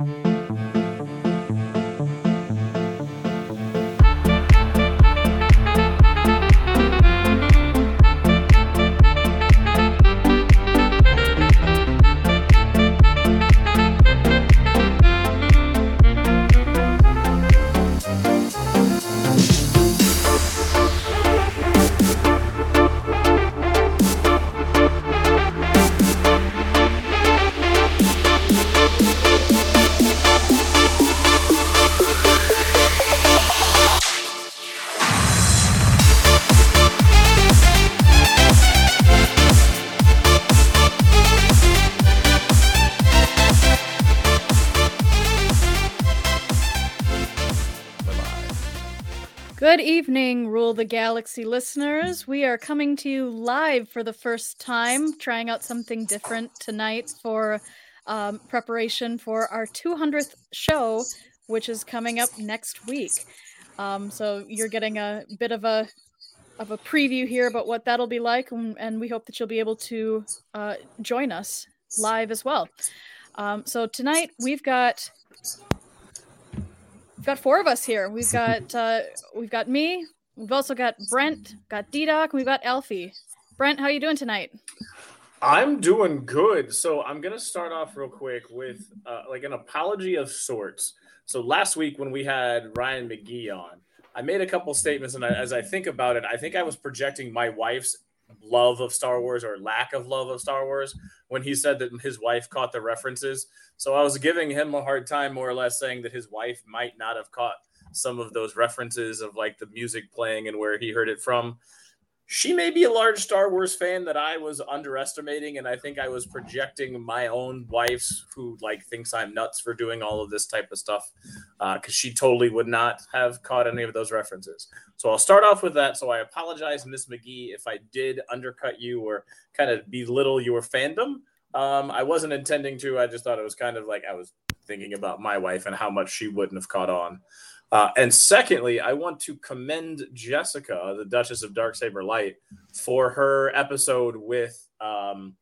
Good Galaxy listeners. We are coming to you live for the first time, trying out something different tonight for um, preparation for our 200th show, which is coming up next week. Um, so you're getting a bit of a of a preview here about what that'll be like, and, and we hope that you'll be able to uh, join us live as well. Um, so tonight we've got we've got four of us here. We've got uh, we've got me. We've also got Brent, got D Doc, we've got Alfie. Brent, how are you doing tonight? I'm doing good. So I'm gonna start off real quick with uh, like an apology of sorts. So last week when we had Ryan McGee on, I made a couple statements, and I, as I think about it, I think I was projecting my wife's love of Star Wars or lack of love of Star Wars when he said that his wife caught the references. So I was giving him a hard time, more or less, saying that his wife might not have caught some of those references of like the music playing and where he heard it from. She may be a large Star Wars fan that I was underestimating, and I think I was projecting my own wife's who like thinks I'm nuts for doing all of this type of stuff because uh, she totally would not have caught any of those references. So I'll start off with that. So I apologize, Miss McGee, if I did undercut you or kind of belittle your fandom. Um, I wasn't intending to. I just thought it was kind of like I was thinking about my wife and how much she wouldn't have caught on. Uh, and secondly, I want to commend Jessica, the Duchess of Dark Saber Light, for her episode with, um,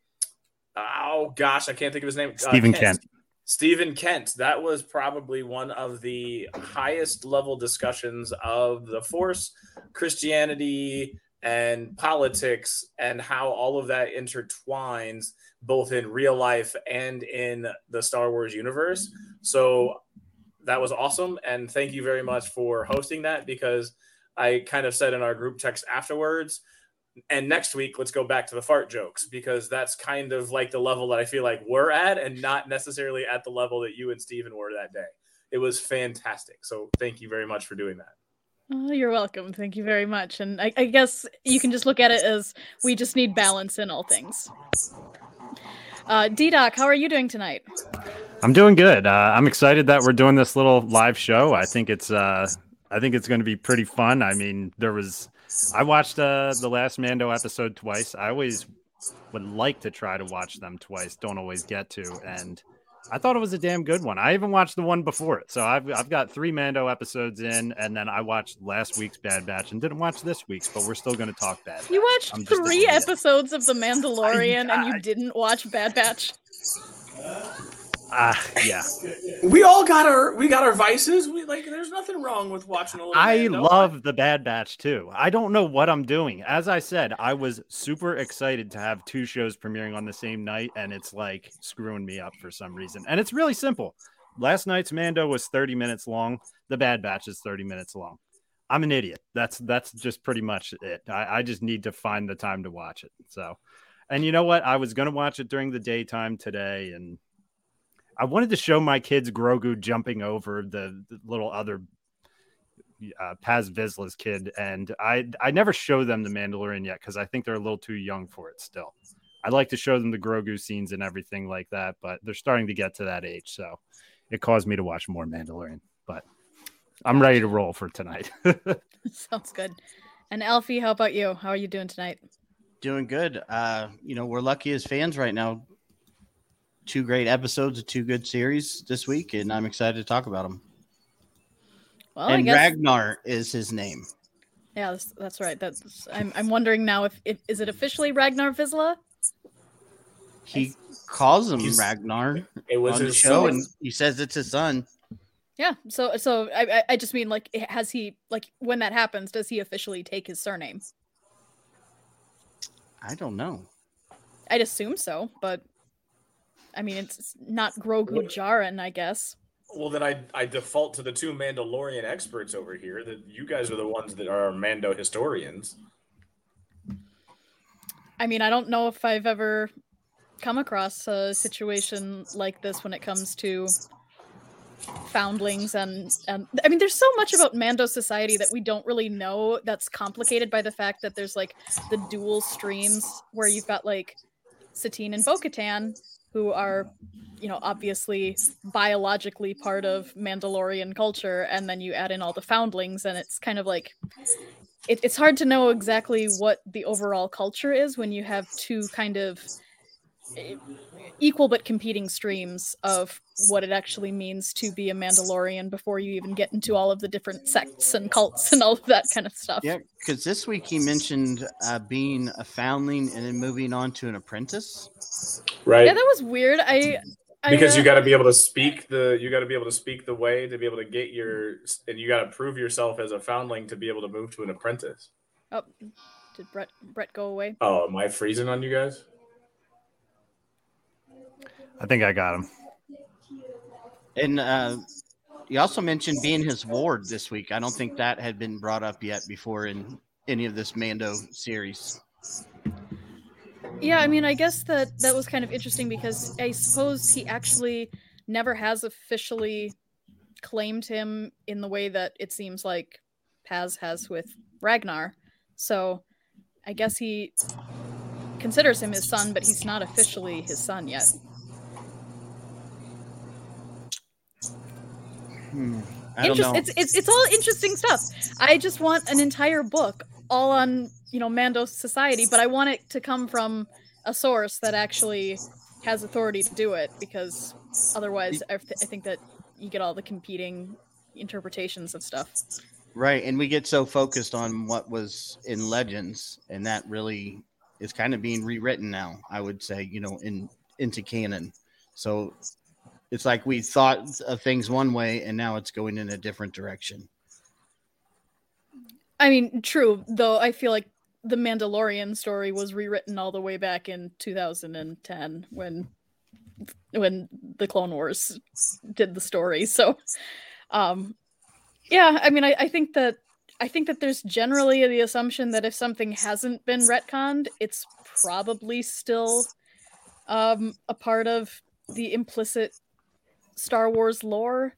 oh gosh, I can't think of his name. Stephen uh, Kent. Kent. Stephen Kent. That was probably one of the highest level discussions of the Force, Christianity, and politics, and how all of that intertwines both in real life and in the Star Wars universe. So that was awesome. And thank you very much for hosting that because I kind of said in our group text afterwards, and next week, let's go back to the fart jokes because that's kind of like the level that I feel like we're at and not necessarily at the level that you and Steven were that day. It was fantastic. So thank you very much for doing that. Oh, you're welcome. Thank you very much. And I, I guess you can just look at it as we just need balance in all things. Uh, D Doc, how are you doing tonight? I'm doing good. Uh, I'm excited that we're doing this little live show. I think it's uh, I think it's going to be pretty fun. I mean, there was I watched uh, the last Mando episode twice. I always would like to try to watch them twice. Don't always get to, and I thought it was a damn good one. I even watched the one before it, so I've I've got three Mando episodes in, and then I watched last week's Bad Batch and didn't watch this week's, but we're still going to talk Bad. Batch. You watched three episodes of The Mandalorian, I, I, and you didn't watch Bad Batch. Ah, uh, yeah. We all got our we got our vices. We like there's nothing wrong with watching a little. I love the Bad Batch too. I don't know what I'm doing. As I said, I was super excited to have two shows premiering on the same night, and it's like screwing me up for some reason. And it's really simple. Last night's Mando was 30 minutes long. The Bad Batch is 30 minutes long. I'm an idiot. That's that's just pretty much it. I, I just need to find the time to watch it. So, and you know what? I was gonna watch it during the daytime today, and I wanted to show my kids Grogu jumping over the, the little other uh, Paz Vizsla's kid, and I I never show them the Mandalorian yet because I think they're a little too young for it still. I'd like to show them the Grogu scenes and everything like that, but they're starting to get to that age, so it caused me to watch more Mandalorian. But I'm ready to roll for tonight. Sounds good. And Alfie, how about you? How are you doing tonight? Doing good. Uh, you know, we're lucky as fans right now two great episodes of two good series this week, and I'm excited to talk about them. Well, and guess... Ragnar is his name. Yeah, that's, that's right. That's I'm I'm wondering now if, if is it officially Ragnar Vizsla? He calls him He's, Ragnar. It was on his show, son. and he says it's his son. Yeah. So, so I, I just mean like, has he like when that happens, does he officially take his surname? I don't know. I'd assume so, but I mean, it's not Grogu Djarin, I guess. Well, then I I default to the two Mandalorian experts over here. That you guys are the ones that are Mando historians. I mean, I don't know if I've ever come across a situation like this when it comes to foundlings and and I mean there's so much about Mando society that we don't really know that's complicated by the fact that there's like the dual streams where you've got like Satine and Bo-Katan who are you know obviously biologically part of Mandalorian culture and then you add in all the foundlings and it's kind of like it, it's hard to know exactly what the overall culture is when you have two kind of equal but competing streams of what it actually means to be a Mandalorian before you even get into all of the different sects and cults and all of that kind of stuff. Yeah, because this week he mentioned uh, being a foundling and then moving on to an apprentice. Right. Yeah, that was weird. I. I because uh, you got to be able to speak the you got to be able to speak the way to be able to get your and you got to prove yourself as a foundling to be able to move to an apprentice. Oh, did Brent Brent go away? Oh, am I freezing on you guys? I think I got him. And uh, you also mentioned being his ward this week. I don't think that had been brought up yet before in any of this Mando series. Yeah, I mean, I guess that that was kind of interesting because I suppose he actually never has officially claimed him in the way that it seems like Paz has with Ragnar. So I guess he considers him his son, but he's not officially his son yet. Hmm. Interest- it's, it's it's all interesting stuff. I just want an entire book all on you know Mando society, but I want it to come from a source that actually has authority to do it because otherwise, I, th- I think that you get all the competing interpretations of stuff. Right, and we get so focused on what was in Legends, and that really is kind of being rewritten now. I would say, you know, in into canon. So it's like we thought of things one way and now it's going in a different direction. I mean, true, though I feel like the Mandalorian story was rewritten all the way back in 2010 when when the Clone Wars did the story. So um yeah, I mean I, I think that I think that there's generally the assumption that if something hasn't been retconned, it's probably still um, a part of the implicit Star Wars lore,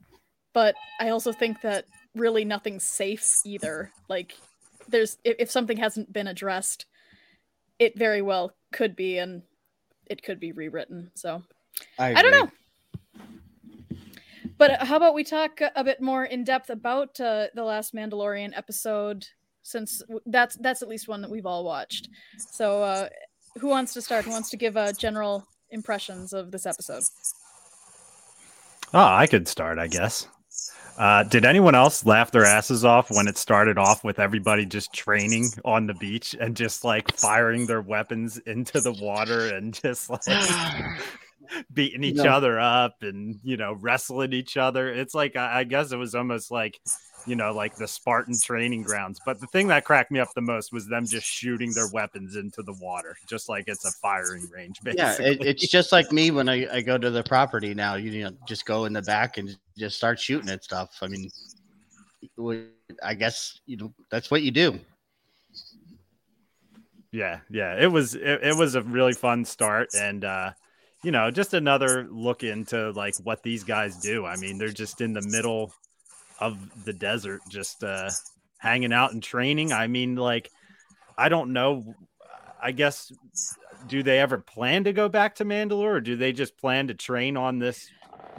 but I also think that really nothing's safe either. Like there's if, if something hasn't been addressed, it very well could be and it could be rewritten. So I, I don't know. But how about we talk a bit more in depth about uh, the last Mandalorian episode, since that's that's at least one that we've all watched. So, uh, who wants to start? Who wants to give uh, general impressions of this episode? Oh, I could start, I guess. Uh, did anyone else laugh their asses off when it started off with everybody just training on the beach and just like firing their weapons into the water and just like beating each no. other up and you know wrestling each other? It's like I, I guess it was almost like you know, like the Spartan training grounds. But the thing that cracked me up the most was them just shooting their weapons into the water, just like it's a firing range. Basically. Yeah, it, it's just like me when I, I go to the property now. You know, just go in the back and just start shooting at stuff. I mean, I guess you know that's what you do. Yeah, yeah, it was it, it was a really fun start, and uh, you know, just another look into like what these guys do. I mean, they're just in the middle of the desert, just uh, hanging out and training. I mean, like, I don't know. I guess do they ever plan to go back to Mandalore, or do they just plan to train on this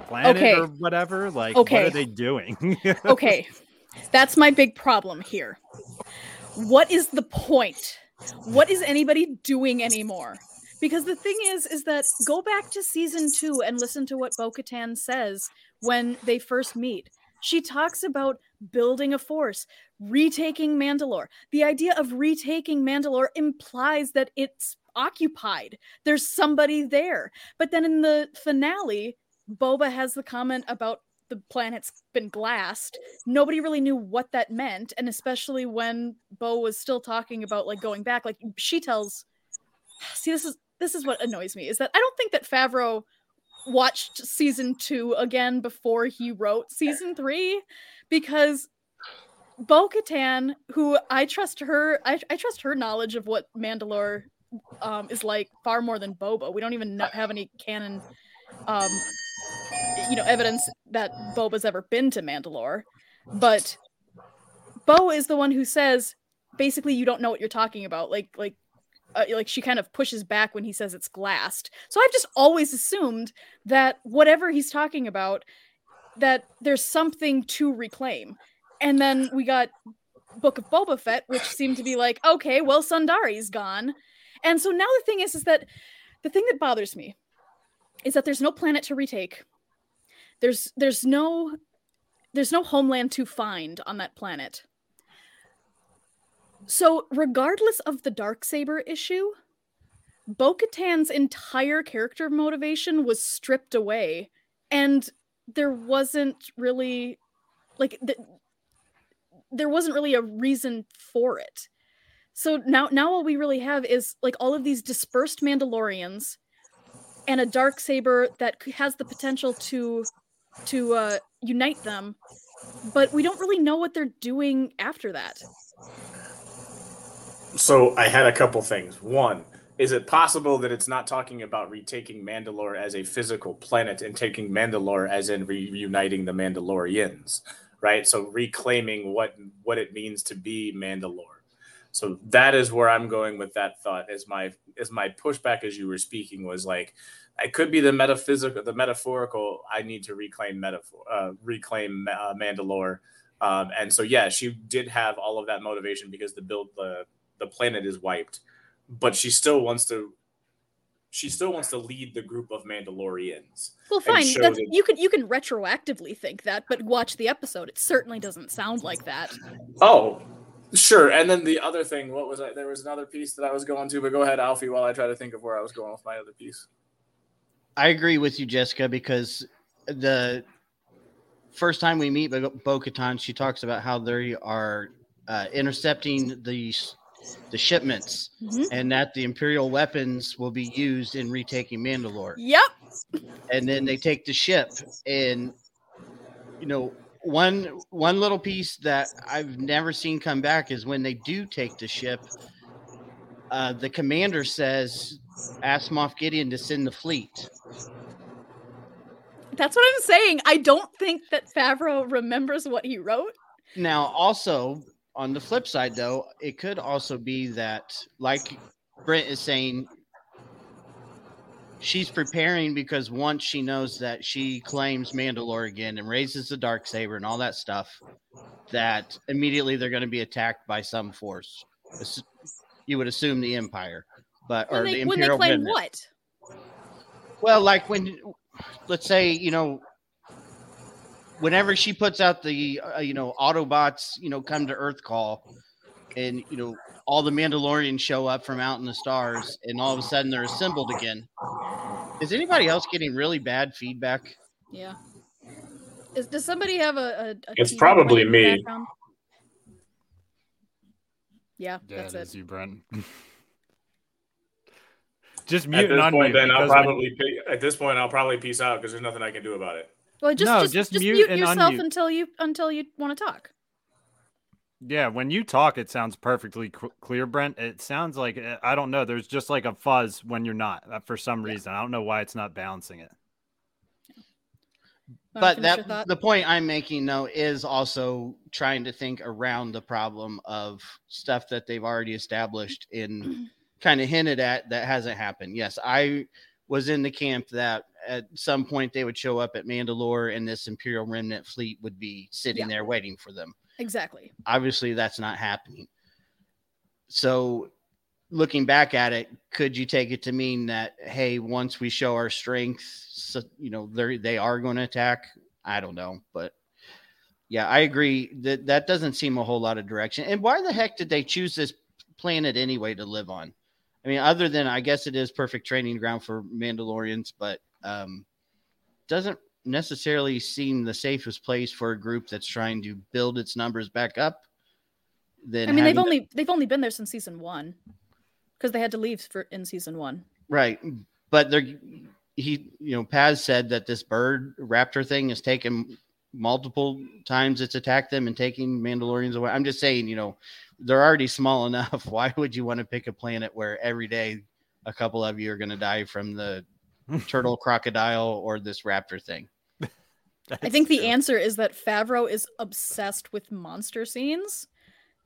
planet okay. or whatever? Like, okay. what are they doing? okay, that's my big problem here. What is the point? What is anybody doing anymore? Because the thing is, is that go back to season two and listen to what Bo Katan says when they first meet. She talks about building a force, retaking Mandalore. The idea of retaking Mandalore implies that it's occupied. There's somebody there. But then in the finale, Boba has the comment about the planet's been glassed. Nobody really knew what that meant, and especially when Bo was still talking about like going back, like she tells. See, this is this is what annoys me is that I don't think that Favreau watched season two again before he wrote season three, because Bo Katan, who I trust her, I, I trust her knowledge of what Mandalore um, is like far more than Boba. We don't even have any canon, um, you know, evidence that Boba's ever been to Mandalore. But Bo is the one who says, basically, you don't know what you're talking about. Like, like, uh, like she kind of pushes back when he says it's glassed. So I've just always assumed that whatever he's talking about, that there's something to reclaim. And then we got Book of Boba Fett, which seemed to be like, okay, well, Sundari's gone. And so now the thing is, is that the thing that bothers me is that there's no planet to retake. There's there's no there's no homeland to find on that planet. So regardless of the dark saber issue, Bo-Katan's entire character motivation was stripped away, and there wasn't really like th- there wasn't really a reason for it. So now now all we really have is like all of these dispersed Mandalorians and a dark saber that has the potential to to uh, unite them, but we don't really know what they're doing after that. So I had a couple things. One, is it possible that it's not talking about retaking Mandalore as a physical planet and taking Mandalore as in reuniting the Mandalorians? right? So reclaiming what what it means to be Mandalore. So that is where I'm going with that thought. As my as my pushback as you were speaking was like, it could be the metaphysical, the metaphorical. I need to reclaim metaphor, uh, reclaim uh, Mandalore. Um, and so yeah, she did have all of that motivation because the build the the planet is wiped, but she still wants to she still wants to lead the group of Mandalorians. Well, fine. That... You can you can retroactively think that, but watch the episode. It certainly doesn't sound like that. Oh, sure. And then the other thing, what was I? There was another piece that I was going to, but go ahead, Alfie, while I try to think of where I was going with my other piece. I agree with you, Jessica, because the first time we meet Bo Katan, she talks about how they are uh, intercepting the the shipments mm-hmm. and that the imperial weapons will be used in retaking mandalore. Yep. And then they take the ship and you know one one little piece that i've never seen come back is when they do take the ship uh, the commander says ask moff gideon to send the fleet. That's what i'm saying. I don't think that favreau remembers what he wrote. Now also on the flip side, though, it could also be that, like Brent is saying, she's preparing because once she knows that she claims Mandalore again and raises the dark saber and all that stuff, that immediately they're going to be attacked by some force. You would assume the Empire, but when or they, the Imperial. When they claim what? Well, like when, let's say, you know, whenever she puts out the uh, you know Autobots, you know, come to Earth call, and you know all the Mandalorians show up from out in the stars, and all of a sudden they're assembled again. Is anybody else getting really bad feedback? Yeah. Is, does somebody have a? a, a it's probably me. Background? Yeah, yeah, that's it. you, Brent. Just mute at this point, then I'll probably when... at this point I'll probably peace out because there's nothing I can do about it. Well, just no, just, just, just mute, mute yourself unmute. until you until you want to talk. Yeah, when you talk, it sounds perfectly clear, Brent. It sounds like eh, I don't know. There's just like a fuzz when you're not uh, for some reason. I don't know why it's not balancing it. But that the point I'm making though is also trying to think around the problem of stuff that they've already established in kind of hinted at that hasn't happened. Yes, I was in the camp that at some point they would show up at Mandalore and this Imperial Remnant fleet would be sitting yeah. there waiting for them. Exactly. Obviously, that's not happening. So, looking back at it, could you take it to mean that hey, once we show our strength, so, you know, they they are going to attack? I don't know, but yeah, I agree that that doesn't seem a whole lot of direction. And why the heck did they choose this planet anyway to live on? I mean, other than I guess it is perfect training ground for Mandalorians, but um, doesn't necessarily seem the safest place for a group that's trying to build its numbers back up. Then I mean, they've only they've only been there since season one because they had to leave for in season one. Right, but they're he you know Paz said that this bird raptor thing has taken multiple times it's attacked them and taking Mandalorians away. I'm just saying, you know, they're already small enough. Why would you want to pick a planet where every day a couple of you are going to die from the turtle, crocodile, or this raptor thing? I think the answer is that Favreau is obsessed with monster scenes.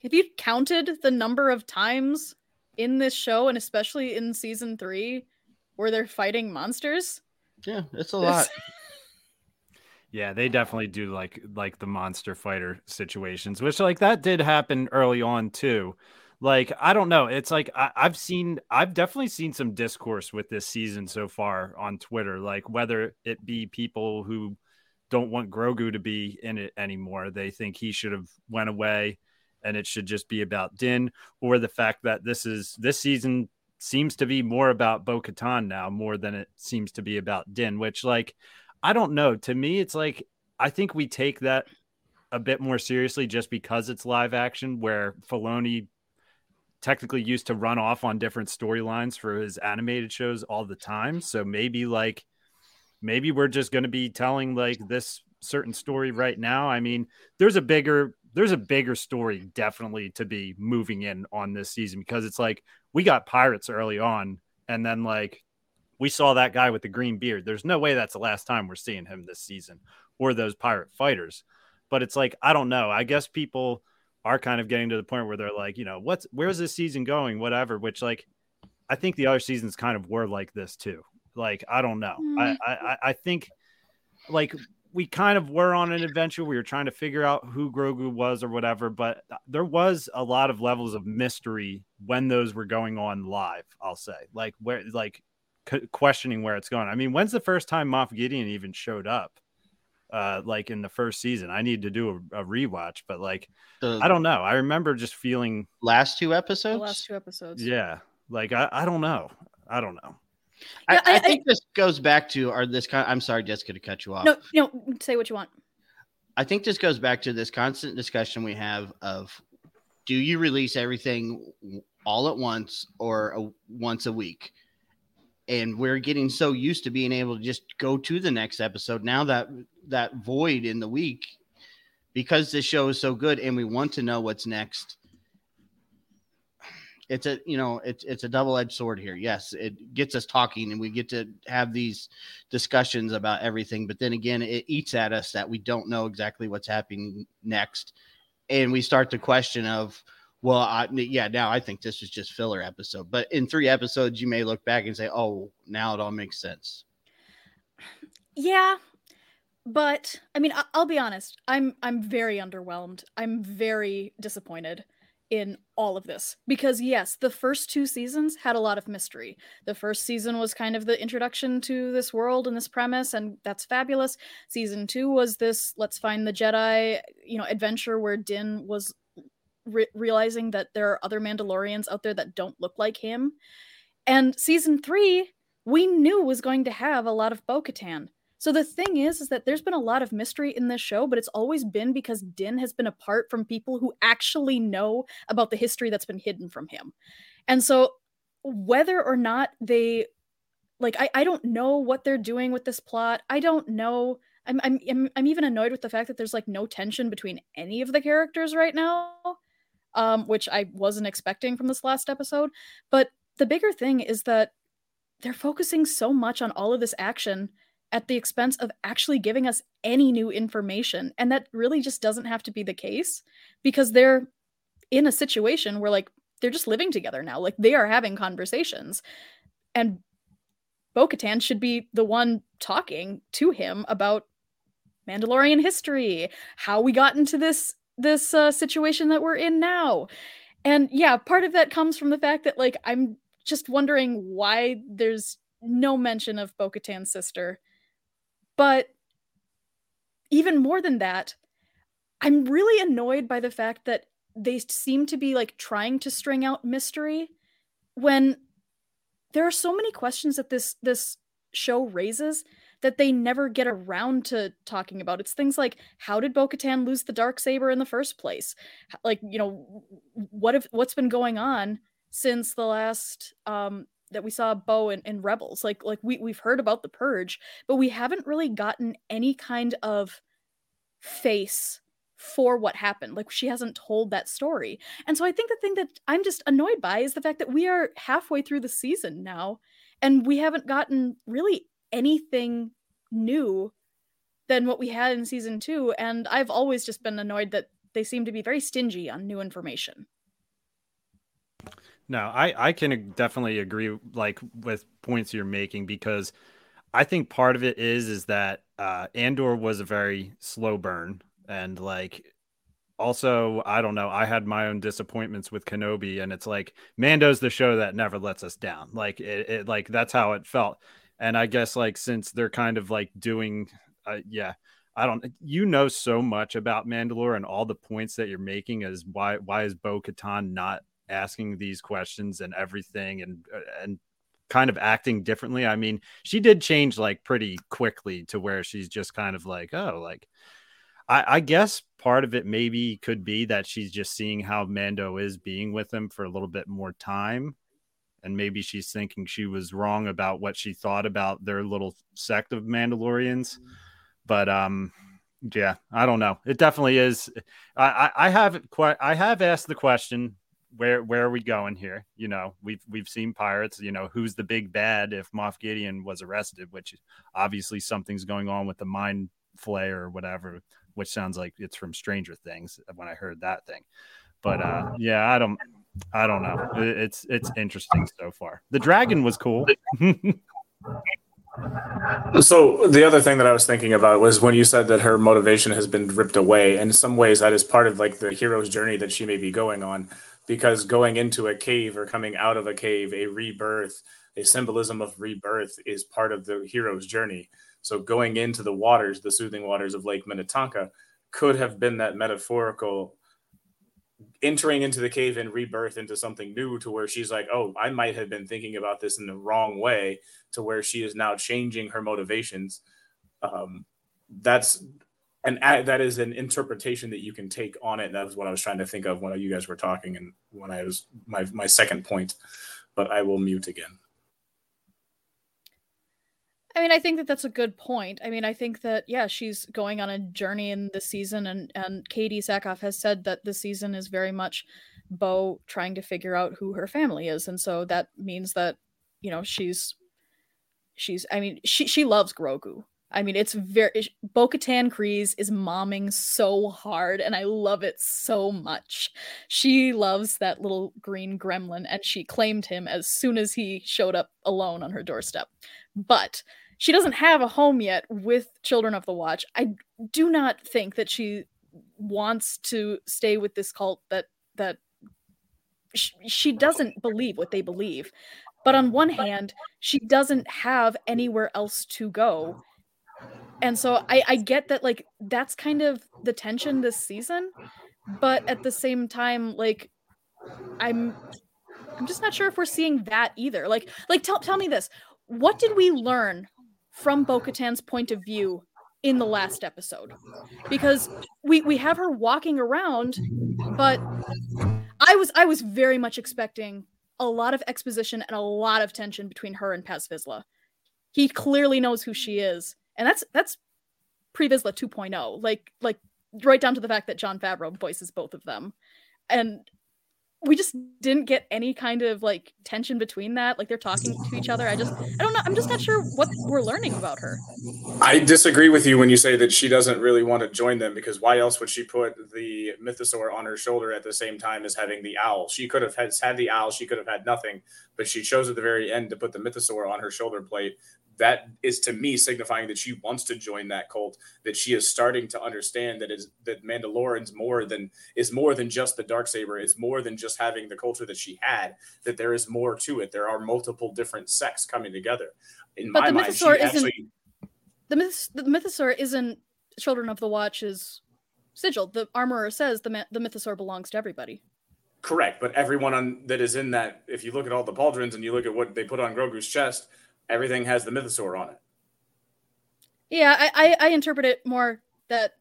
Have you counted the number of times in this show, and especially in season three, where they're fighting monsters? Yeah, it's a lot. Yeah, they definitely do like like the monster fighter situations, which like that did happen early on too. Like I don't know, it's like I, I've seen I've definitely seen some discourse with this season so far on Twitter, like whether it be people who don't want Grogu to be in it anymore, they think he should have went away and it should just be about Din, or the fact that this is this season seems to be more about Bo Katan now more than it seems to be about Din, which like I don't know. To me, it's like I think we take that a bit more seriously just because it's live action, where Filoni technically used to run off on different storylines for his animated shows all the time. So maybe like maybe we're just going to be telling like this certain story right now. I mean, there's a bigger there's a bigger story definitely to be moving in on this season because it's like we got pirates early on and then like we saw that guy with the green beard. There's no way that's the last time we're seeing him this season or those pirate fighters. But it's like, I don't know. I guess people are kind of getting to the point where they're like, you know, what's where's this season going? Whatever, which like I think the other seasons kind of were like this too. Like, I don't know. Mm. I, I I think like we kind of were on an adventure. We were trying to figure out who Grogu was or whatever, but there was a lot of levels of mystery when those were going on live. I'll say, like where, like questioning where it's going. I mean, when's the first time Moff Gideon even showed up? Uh, like in the first season, I need to do a, a rewatch, but like, the, I don't know. I remember just feeling last two episodes. The last two episodes. Yeah, like I, I don't know. I don't know. I, I, I, think this goes back to our this kind. I'm sorry, Jessica, to cut you off. No, no, say what you want. I think this goes back to this constant discussion we have of do you release everything all at once or a, once a week? And we're getting so used to being able to just go to the next episode now that that void in the week because this show is so good and we want to know what's next. It's a you know it's it's a double-edged sword here. Yes it gets us talking and we get to have these discussions about everything but then again it eats at us that we don't know exactly what's happening next. And we start the question of well, I, yeah, now I think this is just filler episode. But in three episodes, you may look back and say, "Oh, now it all makes sense." Yeah, but I mean, I- I'll be honest. I'm I'm very underwhelmed. I'm very disappointed in all of this because yes, the first two seasons had a lot of mystery. The first season was kind of the introduction to this world and this premise, and that's fabulous. Season two was this let's find the Jedi, you know, adventure where Din was re- realizing that there are other Mandalorians out there that don't look like him. And season three, we knew was going to have a lot of Bo Katan. So the thing is, is that there's been a lot of mystery in this show, but it's always been because Din has been apart from people who actually know about the history that's been hidden from him. And so whether or not they like I, I don't know what they're doing with this plot. I don't know. I'm, I'm I'm I'm even annoyed with the fact that there's like no tension between any of the characters right now um, which I wasn't expecting from this last episode. But the bigger thing is that they're focusing so much on all of this action at the expense of actually giving us any new information. And that really just doesn't have to be the case because they're in a situation where, like, they're just living together now. Like, they are having conversations. And Bo Katan should be the one talking to him about Mandalorian history, how we got into this this uh, situation that we're in now. And yeah, part of that comes from the fact that like I'm just wondering why there's no mention of Bo-Katan's sister. But even more than that, I'm really annoyed by the fact that they seem to be like trying to string out mystery when there are so many questions that this this show raises that they never get around to talking about. It's things like how did Bo-Katan lose the dark saber in the first place? Like, you know, what if what's been going on since the last um that we saw Bo in Rebels. Like like we we've heard about the purge, but we haven't really gotten any kind of face for what happened. Like she hasn't told that story. And so I think the thing that I'm just annoyed by is the fact that we are halfway through the season now and we haven't gotten really anything new than what we had in season 2 and I've always just been annoyed that they seem to be very stingy on new information. No, I I can definitely agree like with points you're making because I think part of it is is that uh Andor was a very slow burn and like also I don't know, I had my own disappointments with Kenobi and it's like Mando's the show that never lets us down. Like it, it like that's how it felt. And I guess like since they're kind of like doing uh, yeah, I don't you know so much about Mandalore and all the points that you're making as why why is Bo Katan not asking these questions and everything and uh, and kind of acting differently. I mean, she did change like pretty quickly to where she's just kind of like, oh, like I, I guess part of it maybe could be that she's just seeing how Mando is being with him for a little bit more time. And maybe she's thinking she was wrong about what she thought about their little sect of Mandalorians. But um yeah, I don't know. It definitely is. I, I, I have quite I have asked the question where where are we going here? You know, we've we've seen pirates. You know, who's the big bad if Moff Gideon was arrested? Which obviously something's going on with the mind flayer or whatever. Which sounds like it's from Stranger Things when I heard that thing. But uh, yeah, I don't I don't know. It's it's interesting so far. The dragon was cool. So the other thing that I was thinking about was when you said that her motivation has been ripped away. And in some ways, that is part of like the hero's journey that she may be going on because going into a cave or coming out of a cave, a rebirth, a symbolism of rebirth is part of the hero's journey. So going into the waters, the soothing waters of Lake Minnetonka, could have been that metaphorical entering into the cave and rebirth into something new to where she's like, oh, I might have been thinking about this in the wrong way to where she is now changing her motivations. Um, that's and that is an interpretation that you can take on it. That was what I was trying to think of when you guys were talking, and when I was my my second point. But I will mute again. I mean, I think that that's a good point. I mean, I think that yeah, she's going on a journey in the season, and and Katee Sackhoff has said that the season is very much Bo trying to figure out who her family is, and so that means that you know she's she's. I mean, she she loves Grogu. I mean, it's very Bo Katan Kryze is momming so hard, and I love it so much. She loves that little green gremlin, and she claimed him as soon as he showed up alone on her doorstep. But she doesn't have a home yet with Children of the Watch. I do not think that she wants to stay with this cult that that she doesn't believe what they believe. But on one hand, she doesn't have anywhere else to go and so I, I get that like that's kind of the tension this season but at the same time like i'm i'm just not sure if we're seeing that either like like tell, tell me this what did we learn from bo-katan's point of view in the last episode because we we have her walking around but i was i was very much expecting a lot of exposition and a lot of tension between her and Paz Vizsla. He clearly knows who she is and that's that's Pre Vizsla 2.0, like like right down to the fact that Jon Favreau voices both of them, and we just didn't get any kind of like tension between that. Like they're talking to each other. I just I don't know. I'm just not sure what we're learning about her. I disagree with you when you say that she doesn't really want to join them because why else would she put the mythosaur on her shoulder at the same time as having the owl? She could have had, the owl. She could have had nothing, but she chose at the very end to put the mythosaur on her shoulder plate that is to me signifying that she wants to join that cult that she is starting to understand that is that mandalorian's more than is more than just the dark saber it's more than just having the culture that she had that there is more to it. There are multiple different sects coming together. In but my the mind she isn't, actually the, myth, the mythosaur isn't children of the watch's sigil. The armorer says the the mythosaur belongs to everybody. Correct, but everyone on that is in that, if you look at all the pauldrons and you look at what they put on Grogu's chest, everything has the mythosaur on it. Yeah, I, I, I interpret it more that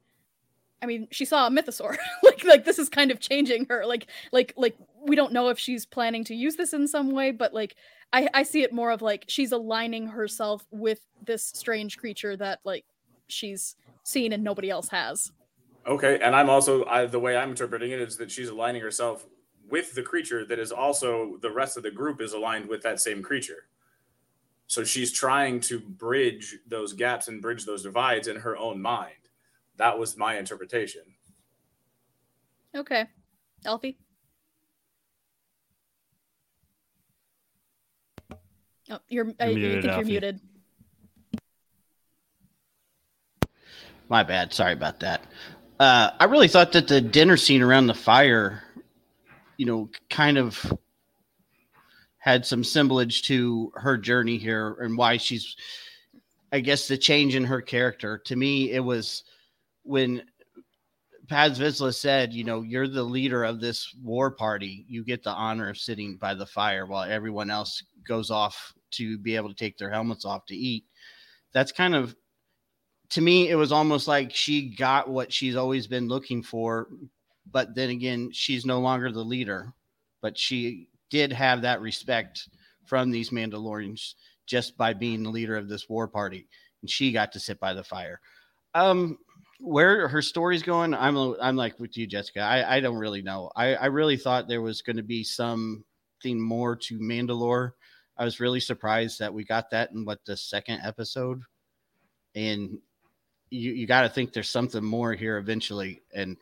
I mean, she saw a mythosaur. like like this is kind of changing her. Like like like we don't know if she's planning to use this in some way, but like I I see it more of like she's aligning herself with this strange creature that like she's seen and nobody else has. Okay, and I'm also I, the way I'm interpreting it is that she's aligning herself with the creature that is also the rest of the group is aligned with that same creature. So she's trying to bridge those gaps and bridge those divides in her own mind. That was my interpretation. Okay. Alfie? Oh, you're, you're I, muted, I think you're muted. My bad. Sorry about that. Uh, I really thought that the dinner scene around the fire you know, kind of had some semblance to her journey here and why she's I guess the change in her character. To me, it was when Paz Vizsla said, you know, you're the leader of this war party. You get the honor of sitting by the fire while everyone else goes off to be able to take their helmets off to eat. That's kind of to me, it was almost like she got what she's always been looking for but then again, she's no longer the leader, but she did have that respect from these Mandalorians just by being the leader of this war party, and she got to sit by the fire. Um, where her story's going, I'm I'm like with you, Jessica. I, I don't really know. I, I really thought there was going to be something more to Mandalore. I was really surprised that we got that in what the second episode, and you you got to think there's something more here eventually. And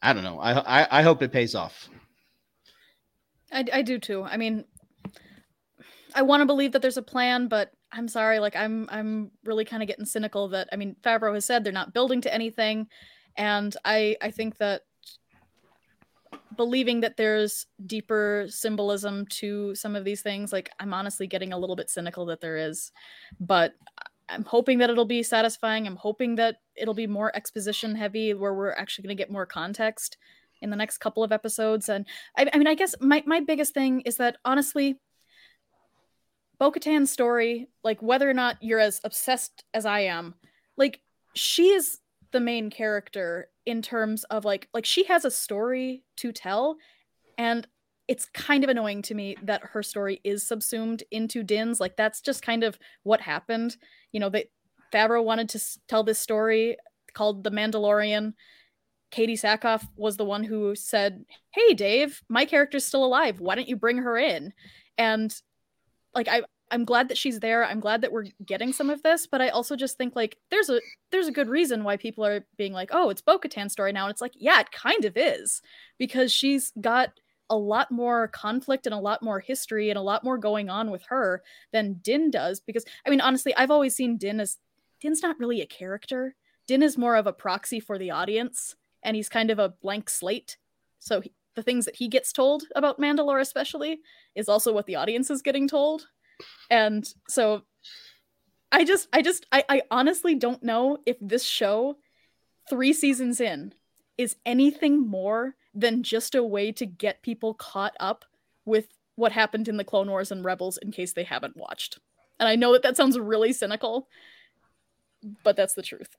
I don't know. I, I, I hope it pays off. I, I do too. I mean, I want to believe that there's a plan, but I'm sorry. Like I'm I'm really kind of getting cynical that I mean Favreau has said they're not building to anything, and I I think that believing that there's deeper symbolism to some of these things like i'm honestly getting a little bit cynical that there is but I'm hoping that it'll be satisfying. I'm hoping that it'll be more exposition heavy, where we're actually going to get more context in the next couple of episodes. And I, I mean, I guess my my biggest thing is that honestly, Bo-Katan's story, like whether or not you're as obsessed as I am, like she is the main character in terms of like like she has a story to tell, and it's kind of annoying to me that her story is subsumed into Din's. Like that's just kind of what happened. You know, that Favreau wanted to tell this story called The Mandalorian. Katee Sackhoff was the one who said, "Hey, Dave, my character's still alive. Why don't you bring her in?" And like I I'm glad that she's there. I'm glad that we're getting some of this, but I also just think like there's a there's a good reason why people are being like, "Oh, it's Bo-Katan story now." And it's like, "Yeah, it kind of is." Because she's got a lot more conflict and a lot more history and a lot more going on with her than Din does. Because I mean, honestly, I've always seen Din as Din's not really a character. Din is more of a proxy for the audience, and he's kind of a blank slate. So the things that he gets told about Mandalore, especially, is also what the audience is getting told. And so I just, I just, I, I honestly don't know if this show, three seasons in, is anything more than just a way to get people caught up with what happened in the Clone Wars and Rebels in case they haven't watched. And I know that that sounds really cynical, but that's the truth.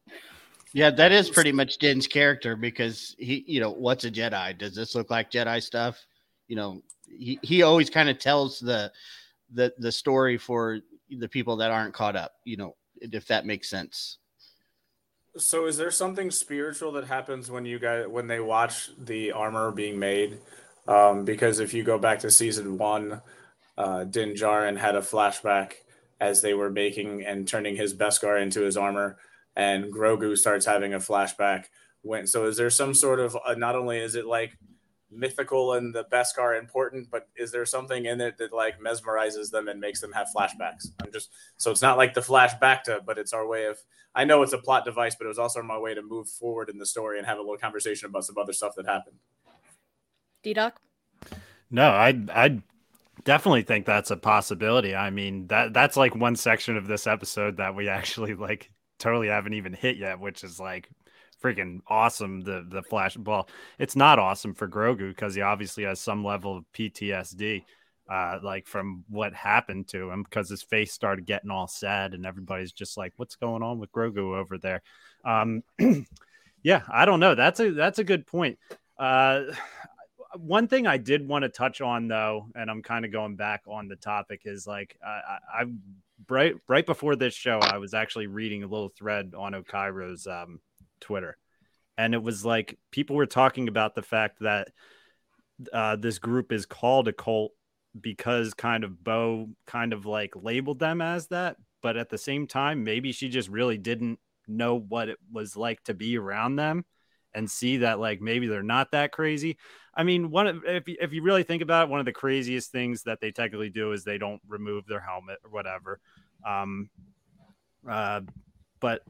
Yeah, that is pretty much Din's character because he, you know, what's a Jedi? Does this look like Jedi stuff? You know, he, he always kind of tells the the the story for the people that aren't caught up, you know, if that makes sense. So, is there something spiritual that happens when you guys when they watch the armor being made? Um, because if you go back to season one, uh, Din Djarin had a flashback as they were making and turning his Beskar into his armor, and Grogu starts having a flashback. When so, is there some sort of uh, not only is it like mythical and the Beskar important, but is there something in it that like mesmerizes them and makes them have flashbacks? I'm just so it's not like the flashback to, but it's our way of I know it's a plot device, but it was also my way to move forward in the story and have a little conversation about some other stuff that happened. D Doc? No, I I definitely think that's a possibility. I mean, that that's like one section of this episode that we actually like totally haven't even hit yet, which is like freaking awesome. The the flash well, it's not awesome for Grogu because he obviously has some level of PTSD, uh, like from what happened to him because his face started getting all sad and everybody's just like, "What's going on with Grogu over there?" Um, yeah, I don't know. That's a that's a good point. Uh, one thing I did want to touch on though, and I'm kind of going back on the topic, is like I, I, right right before this show, I was actually reading a little thread on Okairo's um, Twitter, and it was like people were talking about the fact that uh, this group is called a cult because kind of Bo kind of like labeled them as that, but at the same time, maybe she just really didn't know what it was like to be around them and see that like maybe they're not that crazy. I mean, one of if if you really think about it, one of the craziest things that they technically do is they don't remove their helmet or whatever. Um, uh, but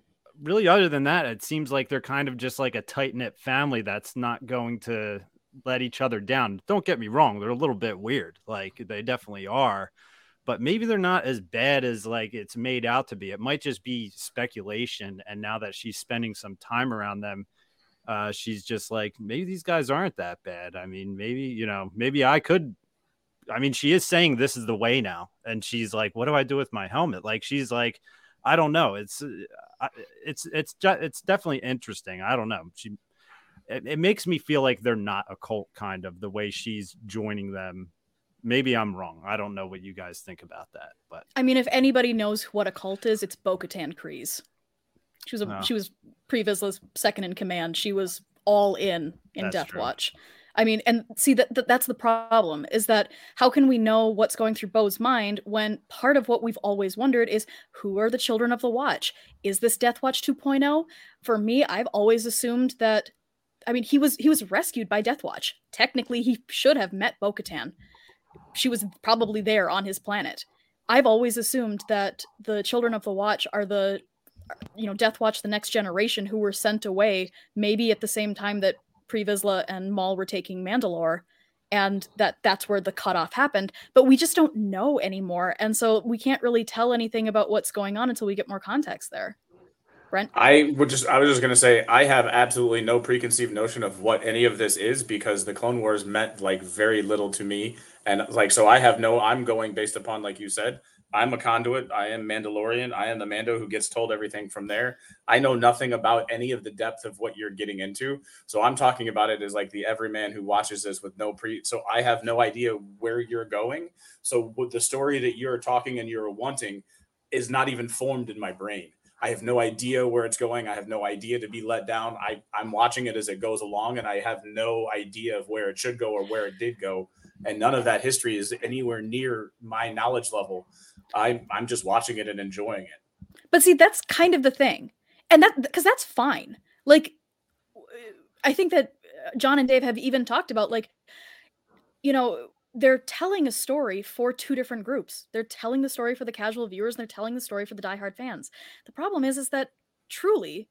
really, other than that, it seems like they're kind of just like a tight knit family that's not going to let each other down. Don't get me wrong; they're a little bit weird, like they definitely are. But maybe they're not as bad as like it's made out to be. It might just be speculation. And now that she's spending some time around them, uh, she's just like, maybe these guys aren't that bad. I mean, maybe, you know, maybe I could. I mean, she is saying this is the way now. And she's like, what do I do with my helmet? Like, she's like, I don't know. It's, uh, it's, it's, it's definitely interesting. I don't know. She, it, it makes me feel like they're not a cult kind of the way she's joining them maybe I'm wrong. I don't know what you guys think about that, but I mean, if anybody knows what a cult is, it's Bo-Katan Kryze. She was a, oh. she was Pre Vizsla's second in command. She was all in in that's Death true. Watch. I mean, and see that, that that's the problem is that how can we know what's going through Bo's mind when part of what we've always wondered is who are the children of the Watch? Is this Death Watch 2.0? For me, I've always assumed that. I mean, he was he was rescued by Death Watch. Technically, he should have met Bo-Katan. She was probably there on his planet. I've always assumed that the children of the Watch are the you know Death Watch the Next Generation who were sent away maybe at the same time that Pre Vizsla and Maul were taking Mandalore and that that's where the cutoff happened but we just don't know anymore and so we can't really tell anything about what's going on until we get more context there Brent? I would just I was just gonna say I have absolutely no preconceived notion of what any of this is because the Clone Wars meant like very little to me. And like so I have no I'm going based upon like you said, I'm a conduit. I am Mandalorian. I am the Mando who gets told everything from there. I know nothing about any of the depth of what you're getting into. So I'm talking about it as like the everyman who watches this with no pre. So I have no idea where you're going. So the story that you're talking and you're wanting is not even formed in my brain. I have no idea where it's going. I have no idea to be let down. I, I'm watching it as it goes along, and I have no idea of where it should go or where it did go. And none of that history is anywhere near my knowledge level. I'm I'm just watching it and enjoying it. But see, that's kind of the thing, and that because that's fine. Like, I think that uh, John and Dave have even talked about like, you know, they're telling a story for two different groups. They're telling the story for the casual viewers, and they're telling the story for the diehard fans. The problem is, is that truly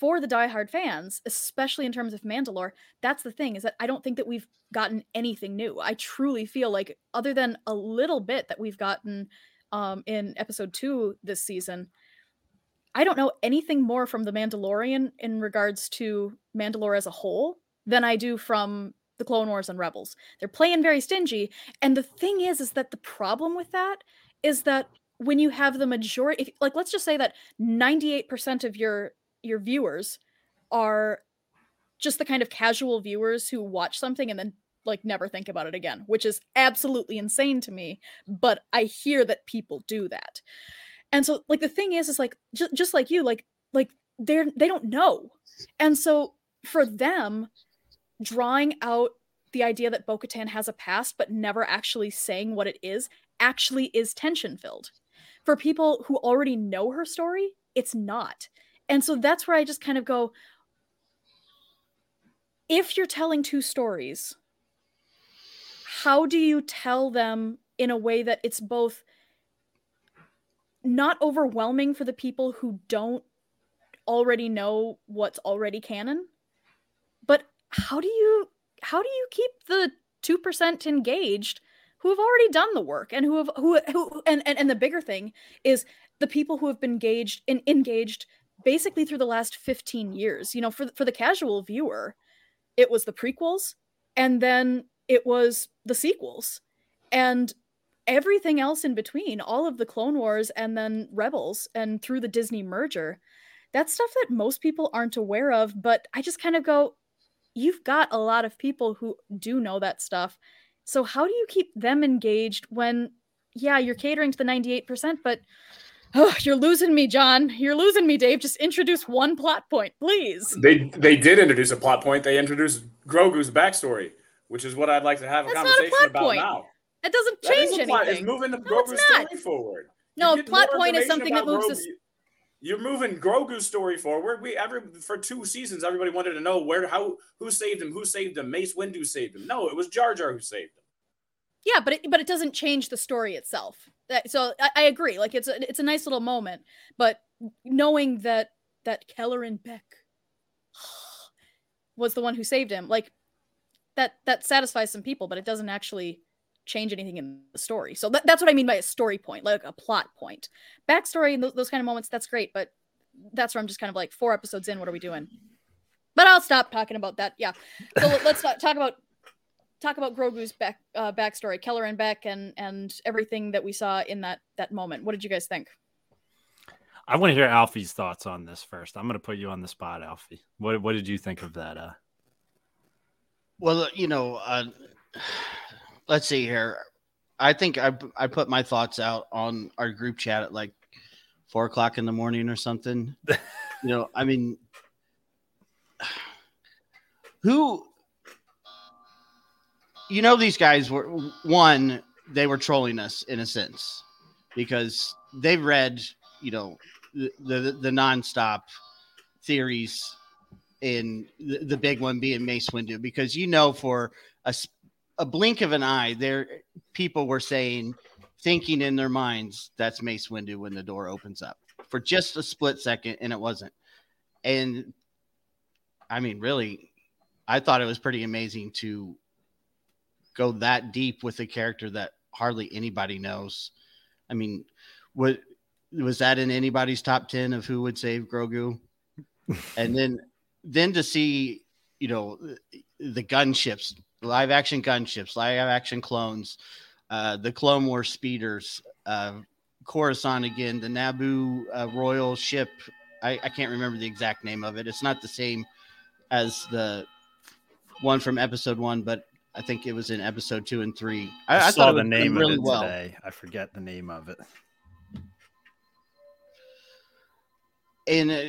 for the diehard fans, especially in terms of Mandalore, that's the thing is that I don't think that we've gotten anything new. I truly feel like, other than a little bit that we've gotten um, in episode two this season, I don't know anything more from the Mandalorian in regards to Mandalore as a whole than I do from the Clone Wars and Rebels. They're playing very stingy, and the thing is, is that the problem with that is that when you have the majority, if, like let's just say that ninety eight percent of your your viewers are just the kind of casual viewers who watch something and then like never think about it again, which is absolutely insane to me, but I hear that people do that. And so like the thing is is like just, just like you like like they're they don't know. And so for them drawing out the idea that Bo-Katan has a past but never actually saying what it is actually is tension filled. For people who already know her story, it's not. And so that's where I just kind of go if you're telling two stories, how do you tell them in a way that it's both not overwhelming for the people who don't already know what's already canon, but how do you how do you keep the 2% engaged who have already done the work and who have who, who and, and and the bigger thing is the people who have been engaged in engaged basically through the last 15 years. You know, for for the casual viewer, it was the prequels and then it was the sequels. And everything else in between, all of the Clone Wars and then Rebels and through the Disney merger, that's stuff that most people aren't aware of, but I just kind of go you've got a lot of people who do know that stuff. So how do you keep them engaged when yeah, you're catering to the 98%, but Oh, you're losing me, John. You're losing me, Dave. Just introduce one plot point, please. They they did introduce a plot point. They introduced Grogu's backstory, which is what I'd like to have a That's conversation about point. now. That doesn't change that anything. It's moving the no, Grogu's story forward. No, plot point is something that moves. Grogu. You're moving Grogu's story forward. We every for two seasons, everybody wanted to know where, how, who saved him, who saved him. Mace Windu saved him. No, it was Jar Jar who saved him. Yeah, but it, but it doesn't change the story itself. That, so I, I, agree. Like it's a, it's a nice little moment, but knowing that that Kelleran Beq was the one who saved him, like that that satisfies some people, but it doesn't actually change anything in the story. So that, that's what I mean by a story point, like a plot point. Backstory and those, those kind of moments, that's great, but that's where I'm just kind of like four episodes in. What are we doing? But I'll stop talking about that. Yeah. So let's talk about talk about Grogu's back uh, backstory, Kelleran Beq, and and everything that we saw in that that moment. What did you guys think? I want to hear Alfie's thoughts on this first. I'm going to put you on the spot, Alfie. What what did you think of that? Uh... Well, you know, uh, let's see here. I think I I put my thoughts out on our group chat at like four o'clock in the morning or something. you know, I mean, who you know these guys were one they were trolling us in a sense because they read you know the the, the nonstop theories in the, the big one being Mace Windu because you know for a a blink of an eye there people were saying thinking in their minds that's Mace Windu when the door opens up for just a split second and it wasn't. And I mean really I thought it was pretty amazing to go that deep with a character that hardly anybody knows. I mean, what was that in anybody's top 10 of who would save Grogu? and then then to see, you know, the gunships, live action gunships, live action clones, uh, the Clone War speeders, uh, Coruscant again, the Naboo uh, royal ship. I, I can't remember the exact name of it. It's not the same as the one from episode one, but I think it was in episode two and three. I, I, I saw the name really of it well. today. I forget the name of it. And uh,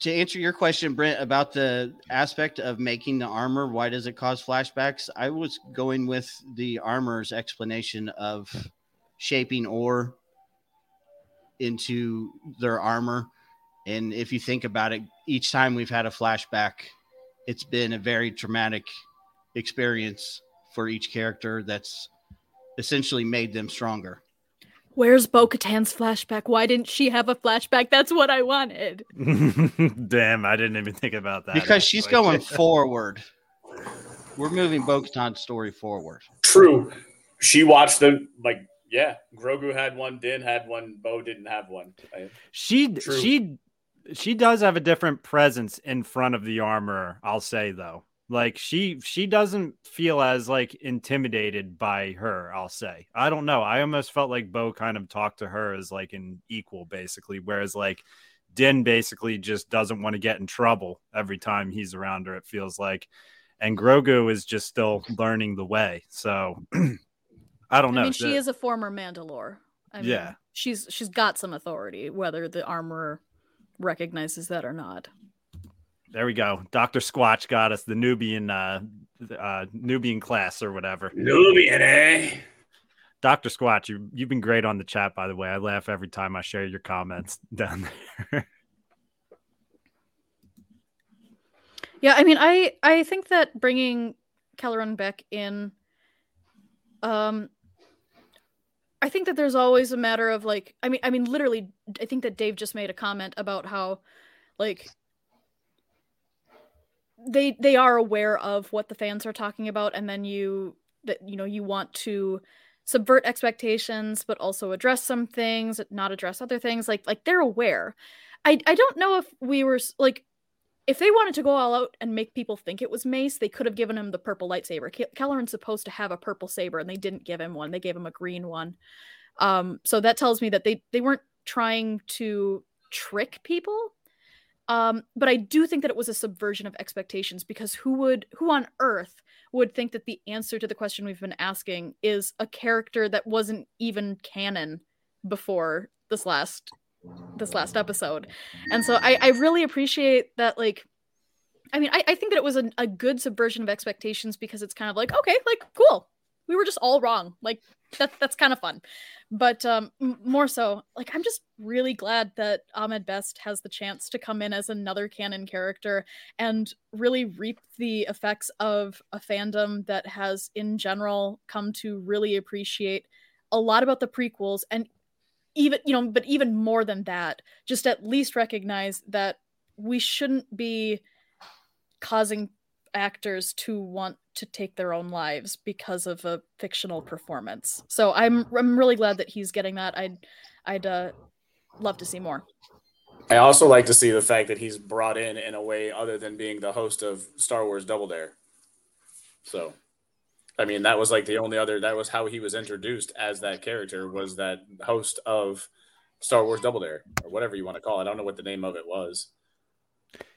to answer your question, Brent, about the aspect of making the armor, why does it cause flashbacks? I was going with the armor's explanation of shaping ore into their armor. And if you think about it, each time we've had a flashback, it's been a very traumatic experience for each character that's essentially made them stronger. Where's Bo Katan's flashback? Why didn't she have a flashback? That's what I wanted. Damn, I didn't even think about that. Because she's going forward. We're moving Bo Katan's story forward. True. She watched them like yeah, Grogu had one, Din had one, Bo didn't have one. She True. she she does have a different presence in front of the armor, I'll say though. Like she she doesn't feel as like intimidated by her, I'll say. I don't know. I almost felt like Bo kind of talked to her as like an equal basically, whereas like Din basically just doesn't want to get in trouble every time he's around her, it feels like. And Grogu is just still learning the way. So I don't know. I mean, she is a former Mandalore. I mean, yeah. She's she's got some authority, whether the armor recognizes that or not. There we go. Dr. Squatch got us the Nubian uh, uh Nubian class or whatever. Nubian, eh? Dr. Squatch, you you've been great on the chat, by the way. I laugh every time I share your comments down there. yeah, I mean, I I think that bringing Kelleran Beq in, um, I think that there's always a matter of like, I mean, I mean, literally, I think that Dave just made a comment about how, like, they they are aware of what the fans are talking about and then you that you know you want to subvert expectations but also address some things not address other things like like they're aware I I don't know if we were like if they wanted to go all out and make people think it was Mace, they could have given him the purple lightsaber. Ke- Kelleran's supposed to have a purple saber, and they didn't give him one. They gave him a green one. Um, so that tells me that they they weren't trying to trick people. Um, but I do think that it was a subversion of expectations because who would who on earth would think that the answer to the question we've been asking is a character that wasn't even canon before this last this last episode. And so I, I really appreciate that like I mean I, I think that it was a, a good subversion of expectations because it's kind of like, okay, like cool. We were just all wrong. Like that that's kind of fun. But um more so, like I'm just really glad that Ahmed Best has the chance to come in as another canon character and really reap the effects of a fandom that has in general come to really appreciate a lot about the prequels and even you know but even more than that just at least recognize that we shouldn't be causing actors to want to take their own lives because of a fictional performance so i'm i'm really glad that he's getting that i'd i'd uh, love to see more i also like to see the fact that he's brought in in a way other than being the host of star wars double dare so I mean, that was like the only other. That was how he was introduced as that character was that host of Star Wars Double Dare or whatever you want to call it. I don't know what the name of it was.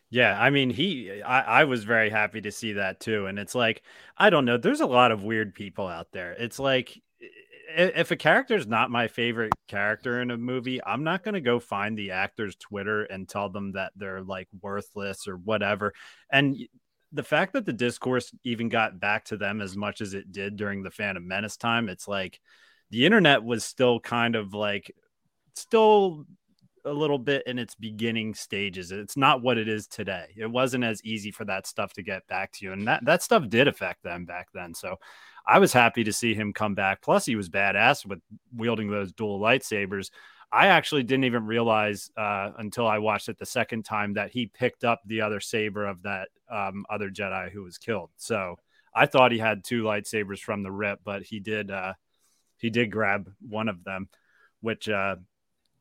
Yeah, I mean, he, I, I was very happy to see that too. And it's like, I don't know, there's a lot of weird people out there. It's like, if a character is not my favorite character in a movie, I'm not going to go find the actor's Twitter and tell them that they're like worthless or whatever. And the fact that the discourse even got back to them as much as it did during the Phantom Menace time, it's like the internet was still kind of like still a little bit in its beginning stages. It's not what it is today. It wasn't as easy for that stuff to get back to you. And that, that stuff did affect them back then. So I was happy to see him come back. Plus, he was badass with wielding those dual lightsabers. I actually didn't even realize uh, until I watched it the second time that he picked up the other saber of that um, other Jedi who was killed. So I thought he had two lightsabers from the rip, but he did uh, he did grab one of them. Which uh,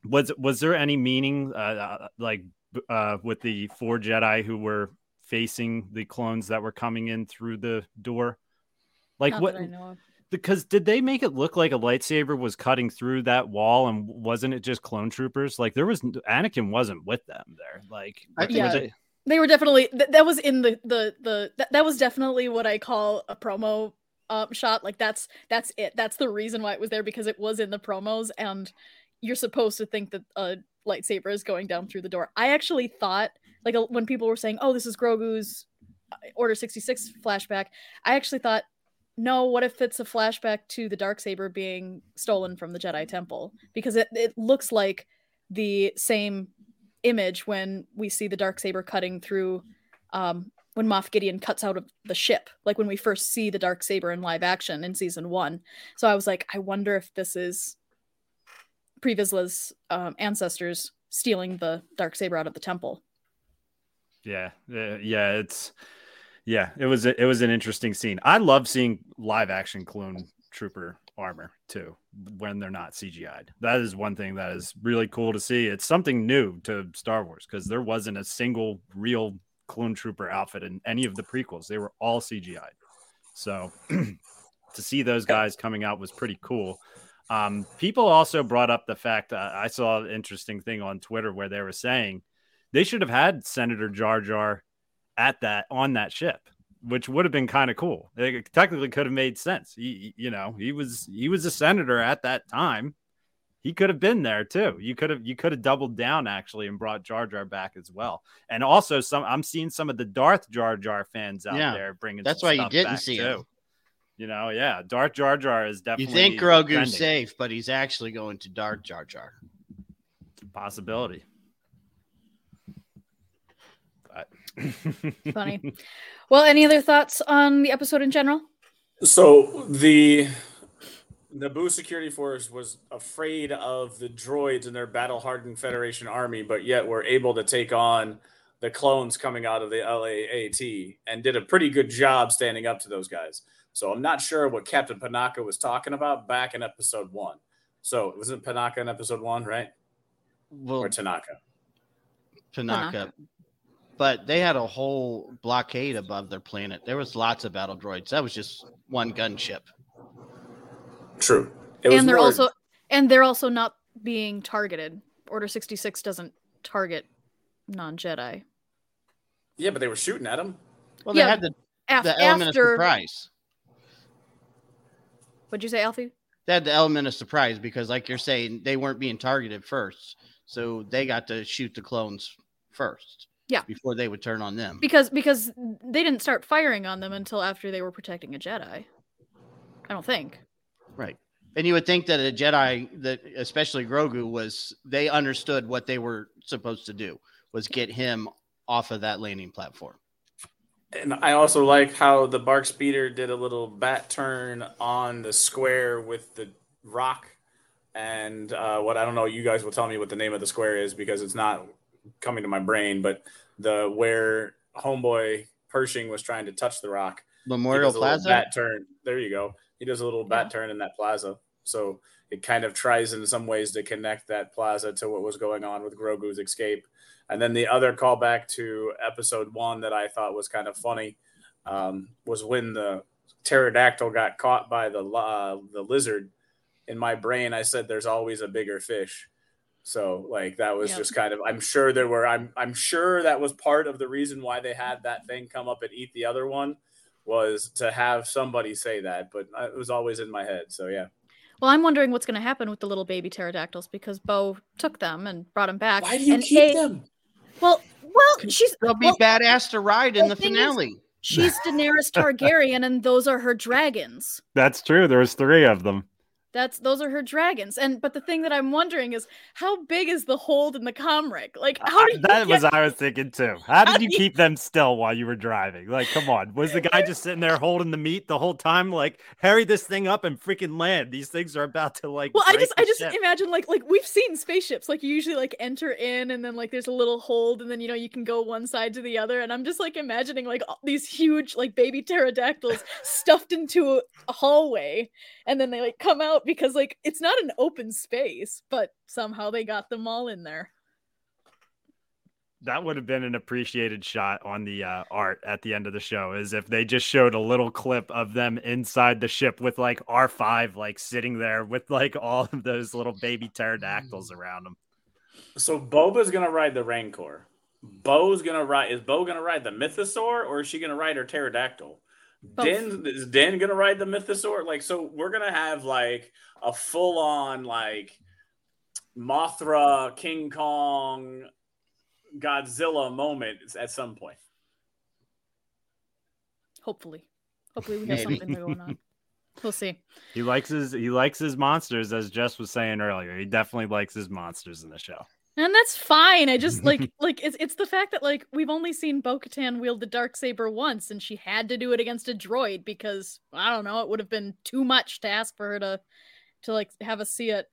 was was there any meaning uh, uh like uh, with the four Jedi who were facing the clones that were coming in through the door? Like Not what? because did they make it look like a lightsaber was cutting through that wall and wasn't it just clone troopers like there was anakin wasn't with them there like yeah. They... they were definitely th- that was in the the the that, that was definitely what i call a promo um, shot like that's that's it that's the reason why it was there because it was in the promos and you're supposed to think that a lightsaber is going down through the door i actually thought like when people were saying oh this is grogu's uh, order 66 flashback i actually thought no, what if it's a flashback to the dark saber being stolen from the Jedi Temple? Because it, it looks like the same image when we see the dark saber cutting through um, when Moff Gideon cuts out of the ship, like when we first see the dark saber in live action in season one. So I was like, I wonder if this is Pre Vizsla's um, ancestors stealing the dark saber out of the temple. Yeah, yeah, it's yeah, it was it was an interesting scene. I love seeing live action clone trooper armor too when they're not CGI'd. That is one thing that is really cool to see. It's something new to Star Wars because there wasn't a single real clone trooper outfit in any of the prequels. They were all CGI'd. So to see those guys coming out was pretty cool. Um, people also brought up the fact uh, I saw an interesting thing on Twitter where they were saying they should have had Senator Jar Jar at that on that ship, which would have been kind of cool. It technically could have made sense. He, you know, he was he was a senator at that time. He could have been there too. You could have you could have doubled down actually and brought Jar Jar back as well. And also some I'm seeing some of the Darth Jar Jar fans out yeah, there bringing. That's why you didn't see too. him. You know, yeah, Dark Jar Jar is definitely. You think Grogu's trending. safe, but he's actually going to Dark Jar Jar. Possibility. Funny. Well, any other thoughts on the episode in general? So the Naboo security force was afraid of the droids and their battle-hardened Federation army, but yet were able to take on the clones coming out of the LAAT and did a pretty good job standing up to those guys. So I'm not sure what Captain Panaka was talking about back in episode one. So it was it Panaka in episode one, right? Well, or Tanaka? Panaka. But they had a whole blockade above their planet. There was lots of battle droids. That was just one gunship. True. and they're more... also and they're also not being targeted. Order 66 doesn't target non-Jedi. Yeah, but they were shooting at them. Well, they yeah, had the, af- the element after... of surprise. What'd you say, Alfie? They had the element of surprise because, like you're saying, they weren't being targeted first, so they got to shoot the clones first. Yeah, before they would turn on them. Because because they didn't start firing on them until after they were protecting a Jedi. I don't think. Right. And you would think that a Jedi, that especially Grogu, was they understood what they were supposed to do was get him off of that landing platform. And I also like how the BARC speeder did a little bat turn on the square with the rock. And uh, what I don't know, you guys will tell me what the name of the square is because it's not coming to my brain. But the where Homeboy Pershing was trying to touch the rock, Memorial Plaza. Bat turn. There you go. He does a little bat yeah. turn in that plaza. So it kind of tries in some ways to connect that plaza to what was going on with Grogu's escape. And then the other callback to episode one that I thought was kind of funny um, was when the pterodactyl got caught by the uh, the lizard. In my brain, I said, "There's always a bigger fish." So like that was just kind of. I'm sure there were. I'm I'm sure that was part of the reason why they had that thing come up and eat the other one was to have somebody say that, but it was always in my head. So yeah. Well, I'm wondering what's going to happen with the little baby pterodactyls because Bo took them and brought them back. Why do you and keep a- them? Well, well, she's they'll be well, badass to ride in the finale. Is, she's Daenerys Targaryen, and those are her dragons. That's true. There's three of them. That's those are her dragons. And but the thing that I'm wondering is how big is the hold in the comrade? Like how do that get... was I was thinking too. How did how you, you keep them still while you were driving? Like, come on. Was the guy just sitting there holding the meat the whole time? Like, hurry this thing up and freaking land. These things are about to like Well, I just I just ship. imagine like like we've seen spaceships. Like you usually like enter in and then like there's a little hold and then you know you can go one side to the other. And I'm just like imagining like these huge like baby pterodactyls stuffed into a, a hallway and then they like come out because like it's not an open space, but somehow they got them all in there. That would have been an appreciated shot on the uh, art at the end of the show, is if they just showed a little clip of them inside the ship with like R5 like sitting there with like all of those little baby pterodactyls around them. So Boba's gonna ride the Rancor. Bo's gonna ride. Is Bo gonna ride the Mythosaur, or is she gonna ride her pterodactyl? Din is Din gonna ride the Mythosaur? Like, so we're gonna have like a full on like Mothra, King Kong, Godzilla moment at some point. Hopefully, hopefully we have Maybe. something going on. We'll see. He likes his he likes his monsters, as Jess was saying earlier. He definitely likes his monsters in the show and that's fine. I just like like it's it's the fact that like we've only seen Bo-Katan wield the dark saber once, and she had to do it against a droid because I don't know, it would have been too much to ask for her to to like have us see it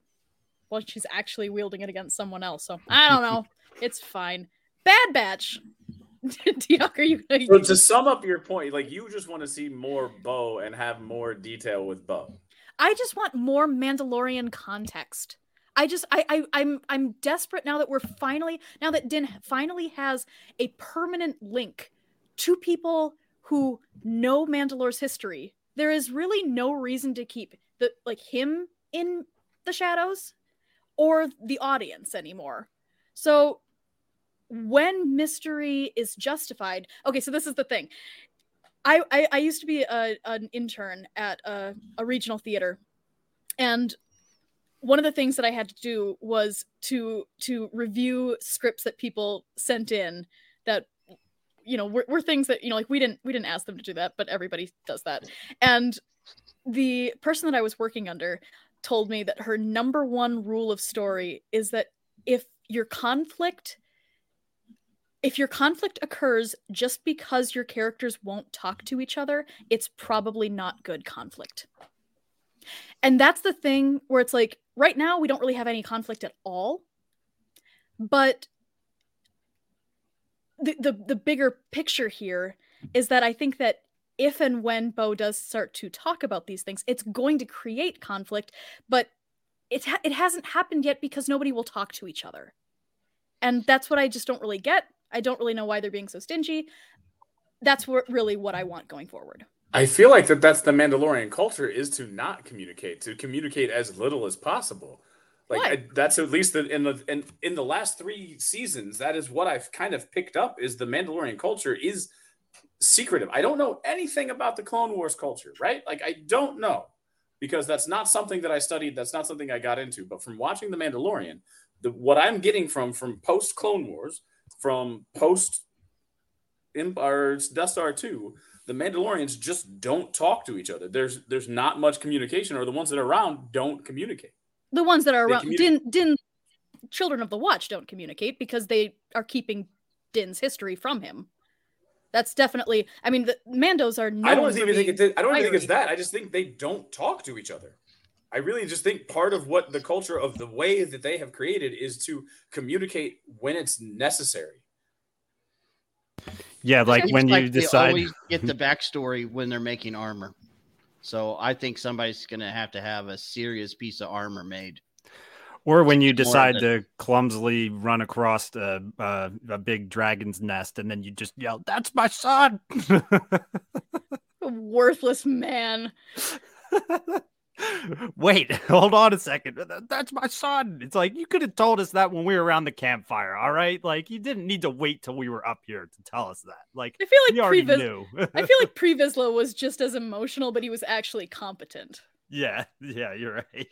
while she's actually wielding it against someone else. So I don't know. it's fine. Bad Batch. DDoc, are you gonna so to sum up your point, like you just want to see more Bo and have more detail with Bo. I just want more Mandalorian context. I just I, I I'm I'm desperate now that we're finally now that Din finally has a permanent link to people who know Mandalore's history. There is really no reason to keep the like him in the shadows or the audience anymore. So when mystery is justified, okay, so this is the thing. I, I, I used to be a, an intern at a, a regional theater, and one of the things that I had to do was to to review scripts that people sent in that you know were, were things that you know like we didn't we didn't ask them to do that but everybody does that and the person that I was working under told me that her number one rule of story is that if your conflict if your conflict occurs just because your characters won't talk to each other, it's probably not good conflict. And that's the thing where it's like right now we don't really have any conflict at all. But the the, the bigger picture here is that I think that if and when Bo does start to talk about these things, it's going to create conflict, but it ha- it hasn't happened yet because nobody will talk to each other. and that's what I just don't really get. I don't really know why they're being so stingy. That's what, really what I want going forward. I feel like that that's the Mandalorian culture is to not communicate, to communicate as little as possible. Like I, that's at least the, in the in, in the last three seasons, that is what I've kind of picked up is the Mandalorian culture is secretive. I don't know anything about the Clone Wars culture, right? Like I don't know because that's not something that I studied. That's not something I got into. But from watching the Mandalorian, the, what I'm getting from from post Clone Wars, from post Empire's Death Star two, the Mandalorians just don't talk to each other. There's there's not much communication, or the ones that are around don't communicate the ones that are around Din Din Children of the Watch don't communicate because they are keeping Din's history from him. That's definitely. I mean, the Mandos are. I don't even think it's. I don't even think it's that. I just think they don't talk to each other. I really just think part of what the culture of the way that they have created is to communicate when it's necessary. Yeah, like when like you decide. always get the backstory when they're making armor. So I think somebody's going to have to have a serious piece of armor made. Or when you decide to clumsily run across a, a, a big dragon's nest and then you just yell, That's my son. worthless man. Wait, hold on a second. That's my son. It's like you could have told us that when we were around the campfire. All right, like you didn't need to wait till we were up here to tell us that. Like I feel like we already knew. I feel like Pre Vizsla was just as emotional, but he was actually competent. Yeah, yeah, you're right.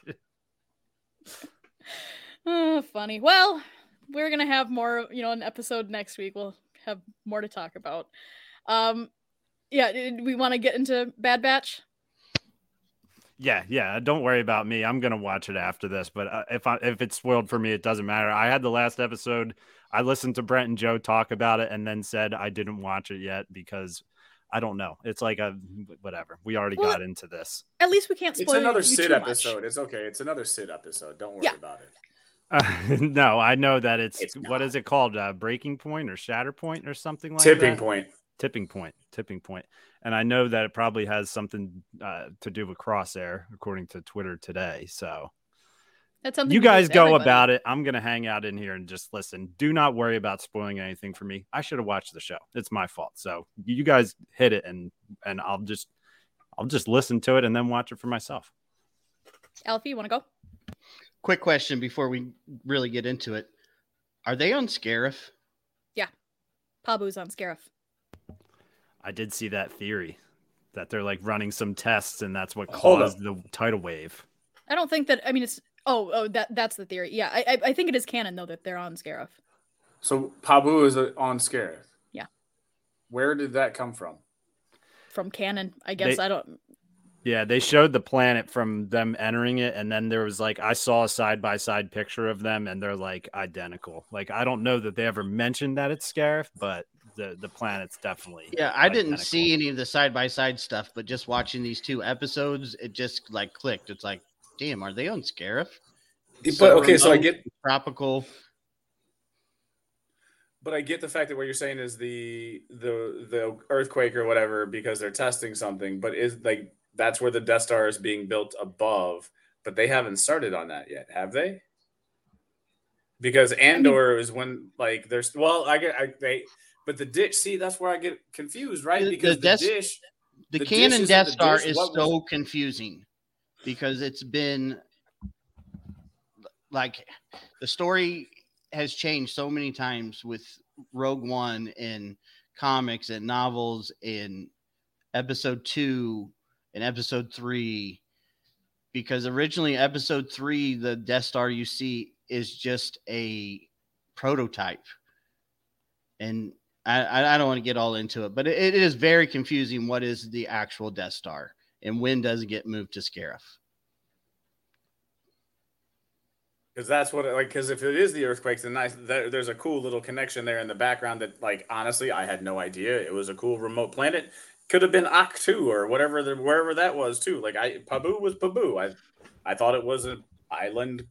oh, funny. Well, we're gonna have more. You know, an episode next week. We'll have more to talk about. Um, yeah, we want to get into Bad Batch. Yeah, yeah. Don't worry about me. I'm gonna watch it after this. But uh, if I, if it's spoiled for me, it doesn't matter. I had the last episode. I listened to Brent and Joe talk about it, and then said I didn't watch it yet because I don't know. It's like a whatever. We already well, got into this. At least we can't spoil. It's another Cid episode. Much. It's okay. It's another Cid episode. Don't worry yeah. about it. Uh, no, I know that it's, it's what is it called? Uh, breaking point or shatter point or something like tipping that? point. Tipping point. Tipping point and I know that it probably has something uh, to do with Crosshair, according to Twitter today. So that's something you guys go everybody. about it. I'm gonna hang out in here and just listen. Do not worry about spoiling anything for me. I should have watched the show. It's my fault. So you guys hit it, and and I'll just I'll just listen to it and then watch it for myself. Alfie, you want to go? Quick question before we really get into it: Are they on Scarif? Yeah, Pabu's on Scarif. I did see that theory that they're like running some tests and that's what caused the tidal wave. I don't think that. I mean, it's oh oh that that's the theory. Yeah, I I think it is canon though that they're on Scarif. So Pabu is uh, on Scarif. Yeah. Where did that come from? From canon, I guess. They, I don't. Yeah, they showed the planet from them entering it, and then there was like I saw a side by side picture of them, and they're like identical. Like I don't know that they ever mentioned that it's Scarif, but the the planet's definitely yeah i didn't see any of the side by side stuff but just watching these two episodes it just like clicked. It's like damn are they on scarif? But okay so i get tropical. But i get the fact that what you're saying is the the the earthquake or whatever because they're testing something but is like that's where the death star is being built above but they haven't started on that yet have they? Because andor I mean, is when like there's well i get i they but the dish, see, that's where I get confused, right? Because the, the, the dish, the, the canon Death Star dish, is so was... confusing because it's been like the story has changed so many times with Rogue One in comics and novels in episode two and episode three. Because originally, episode three, the Death Star you see is just a prototype. And I, I don't want to get all into it, but it, it is very confusing. What is the actual Death Star and when does it get moved to Scarif? Because that's what, like, because if it is the earthquakes, then nice. There's a cool little connection there in the background that, like, honestly, I had no idea it was a cool remote planet. Could have been Ahch-To or whatever, the, wherever that was too. Like, I Pabu was Pabu. I, I thought it was an island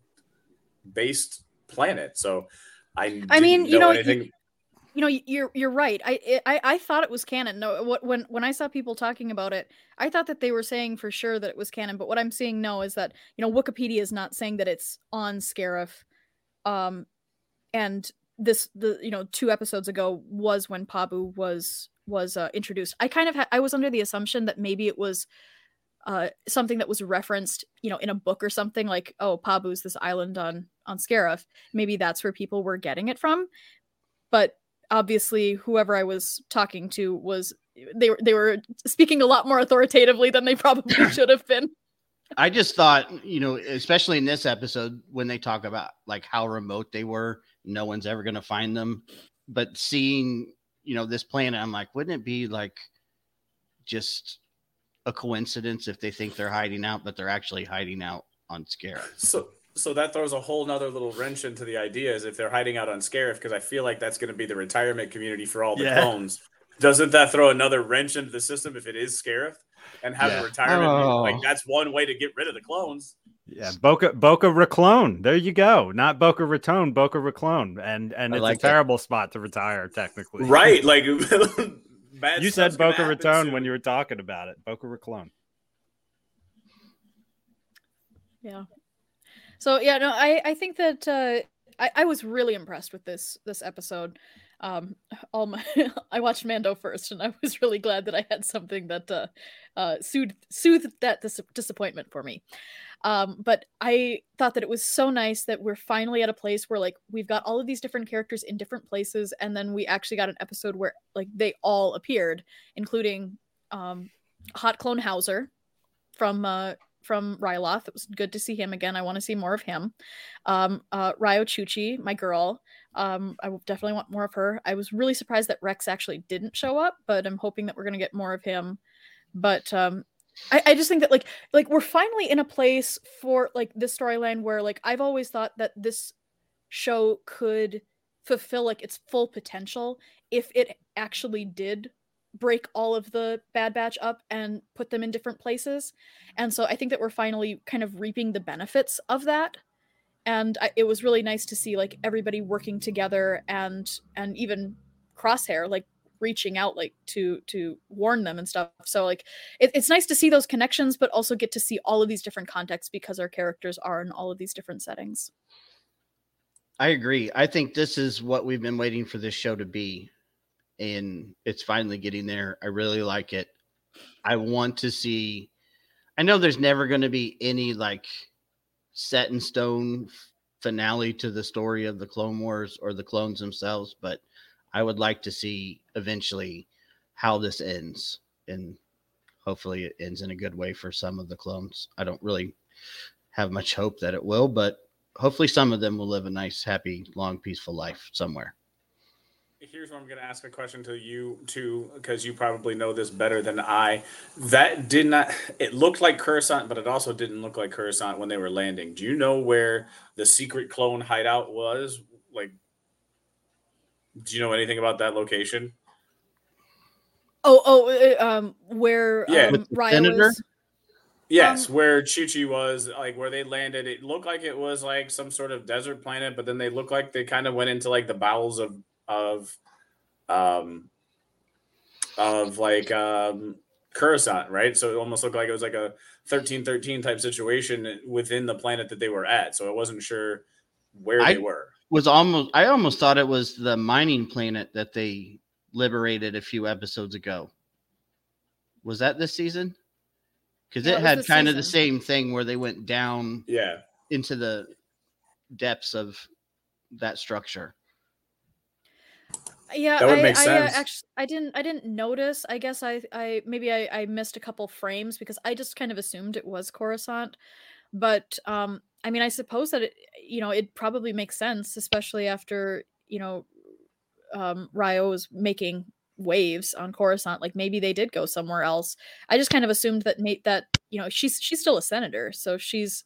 based planet. So I, I mean, you know, anything you know you're you're right I, I i thought it was canon no what when when i saw people talking about it i thought that they were saying for sure that it was canon but what i'm seeing no is that you know wikipedia is not saying that it's on scarif um and this the you know two episodes ago was when Pabu was was uh, introduced. I kind of ha- I was under the assumption that maybe it was uh, something that was referenced, you know, in a book or something like, oh, Pabu's this island on on Scarif. Maybe that's where people were getting it from. But obviously, whoever I was talking to was they were they were speaking a lot more authoritatively than they probably should have been. I just thought, you know, especially in this episode when they talk about like how remote they were, no one's ever going to find them. But seeing, you know, this planet, I'm like, wouldn't it be like just a coincidence if they think they're hiding out, but they're actually hiding out on Scarif? So, so that throws a whole nother little wrench into the idea is if they're hiding out on Scarif, because I feel like that's going to be the retirement community for all the yeah. clones. Doesn't that throw another wrench into the system if it is Scarif? and have yeah. a retirement. Oh. Like that's one way to get rid of the clones. Yeah, Boca Boca Reclone. There you go. Not Boca Raton, Boca Reclone. And and I it's like a terrible spot to retire, technically. Right. Like you said Boca Raton soon. when you were talking about it. Boca Reclone. Yeah. So yeah, no, I I think that uh, I I was really impressed with this this episode. Um all my i watched mando first and i was really glad that i had something that uh uh soothed soothed that dis- disappointment for me. Um but i thought that it was so nice that we're finally at a place where like we've got all of these different characters in different places and then we actually got an episode where like they all appeared including um hot clone Howzer from uh from Ryloth. It was good to see him again. I want to see more of him. Um, uh, Riyo Chuchi, my girl. Um, I definitely want more of her. I was really surprised that Rex actually didn't show up, but I'm hoping that we're gonna get more of him. But um, I, I just think that like like we're finally in a place for like this storyline where like I've always thought that this show could fulfill like its full potential if it actually did break all of the Bad Batch up and put them in different places. And so I think that we're finally kind of reaping the benefits of that. And I, it was really nice to see like everybody working together and and even Crosshair like reaching out like to to warn them and stuff. So like it, it's nice to see those connections, but also get to see all of these different contexts because our characters are in all of these different settings. I agree. I think this is what we've been waiting for this show to be and it's finally getting there. I really like it. I want to see. I know there's never going to be any like set in stone finale to the story of the Clone Wars or the clones themselves, but I would like to see eventually how this ends, and hopefully it ends in a good way for some of the clones. I don't really have much hope that it will, but hopefully some of them will live a nice, happy, long, peaceful life somewhere here's where I'm going to ask a question to you too, because you probably know this better than I. That did not. It looked like Coruscant, but it also didn't look like Coruscant when they were landing. Do you know where the secret clone hideout was? Like, do you know anything about that location? Oh, oh, uh, um, where yeah, um, Ryan was. Yes, um, where Chuchi was, like where they landed, it looked like it was like some sort of desert planet, but then they looked like they kind of went into like the bowels of of um of like um Coruscant, right? So it almost looked like it was like a 1313 type situation within the planet that they were at. So I wasn't sure where I they were. Was almost I almost thought it was the mining planet that they liberated a few episodes ago. Was that this season? Because it had kind season. of the same thing where they went down yeah into the depths of that structure yeah that would I, make sense. I, uh, actually i didn't i didn't notice i guess i i maybe I, I missed a couple frames because i just kind of assumed it was coruscant but um i mean i suppose that it you know it probably makes sense especially after you know um Riyo was making waves on coruscant like maybe they did go somewhere else i just kind of assumed that Nate that you know she's she's still a senator so she's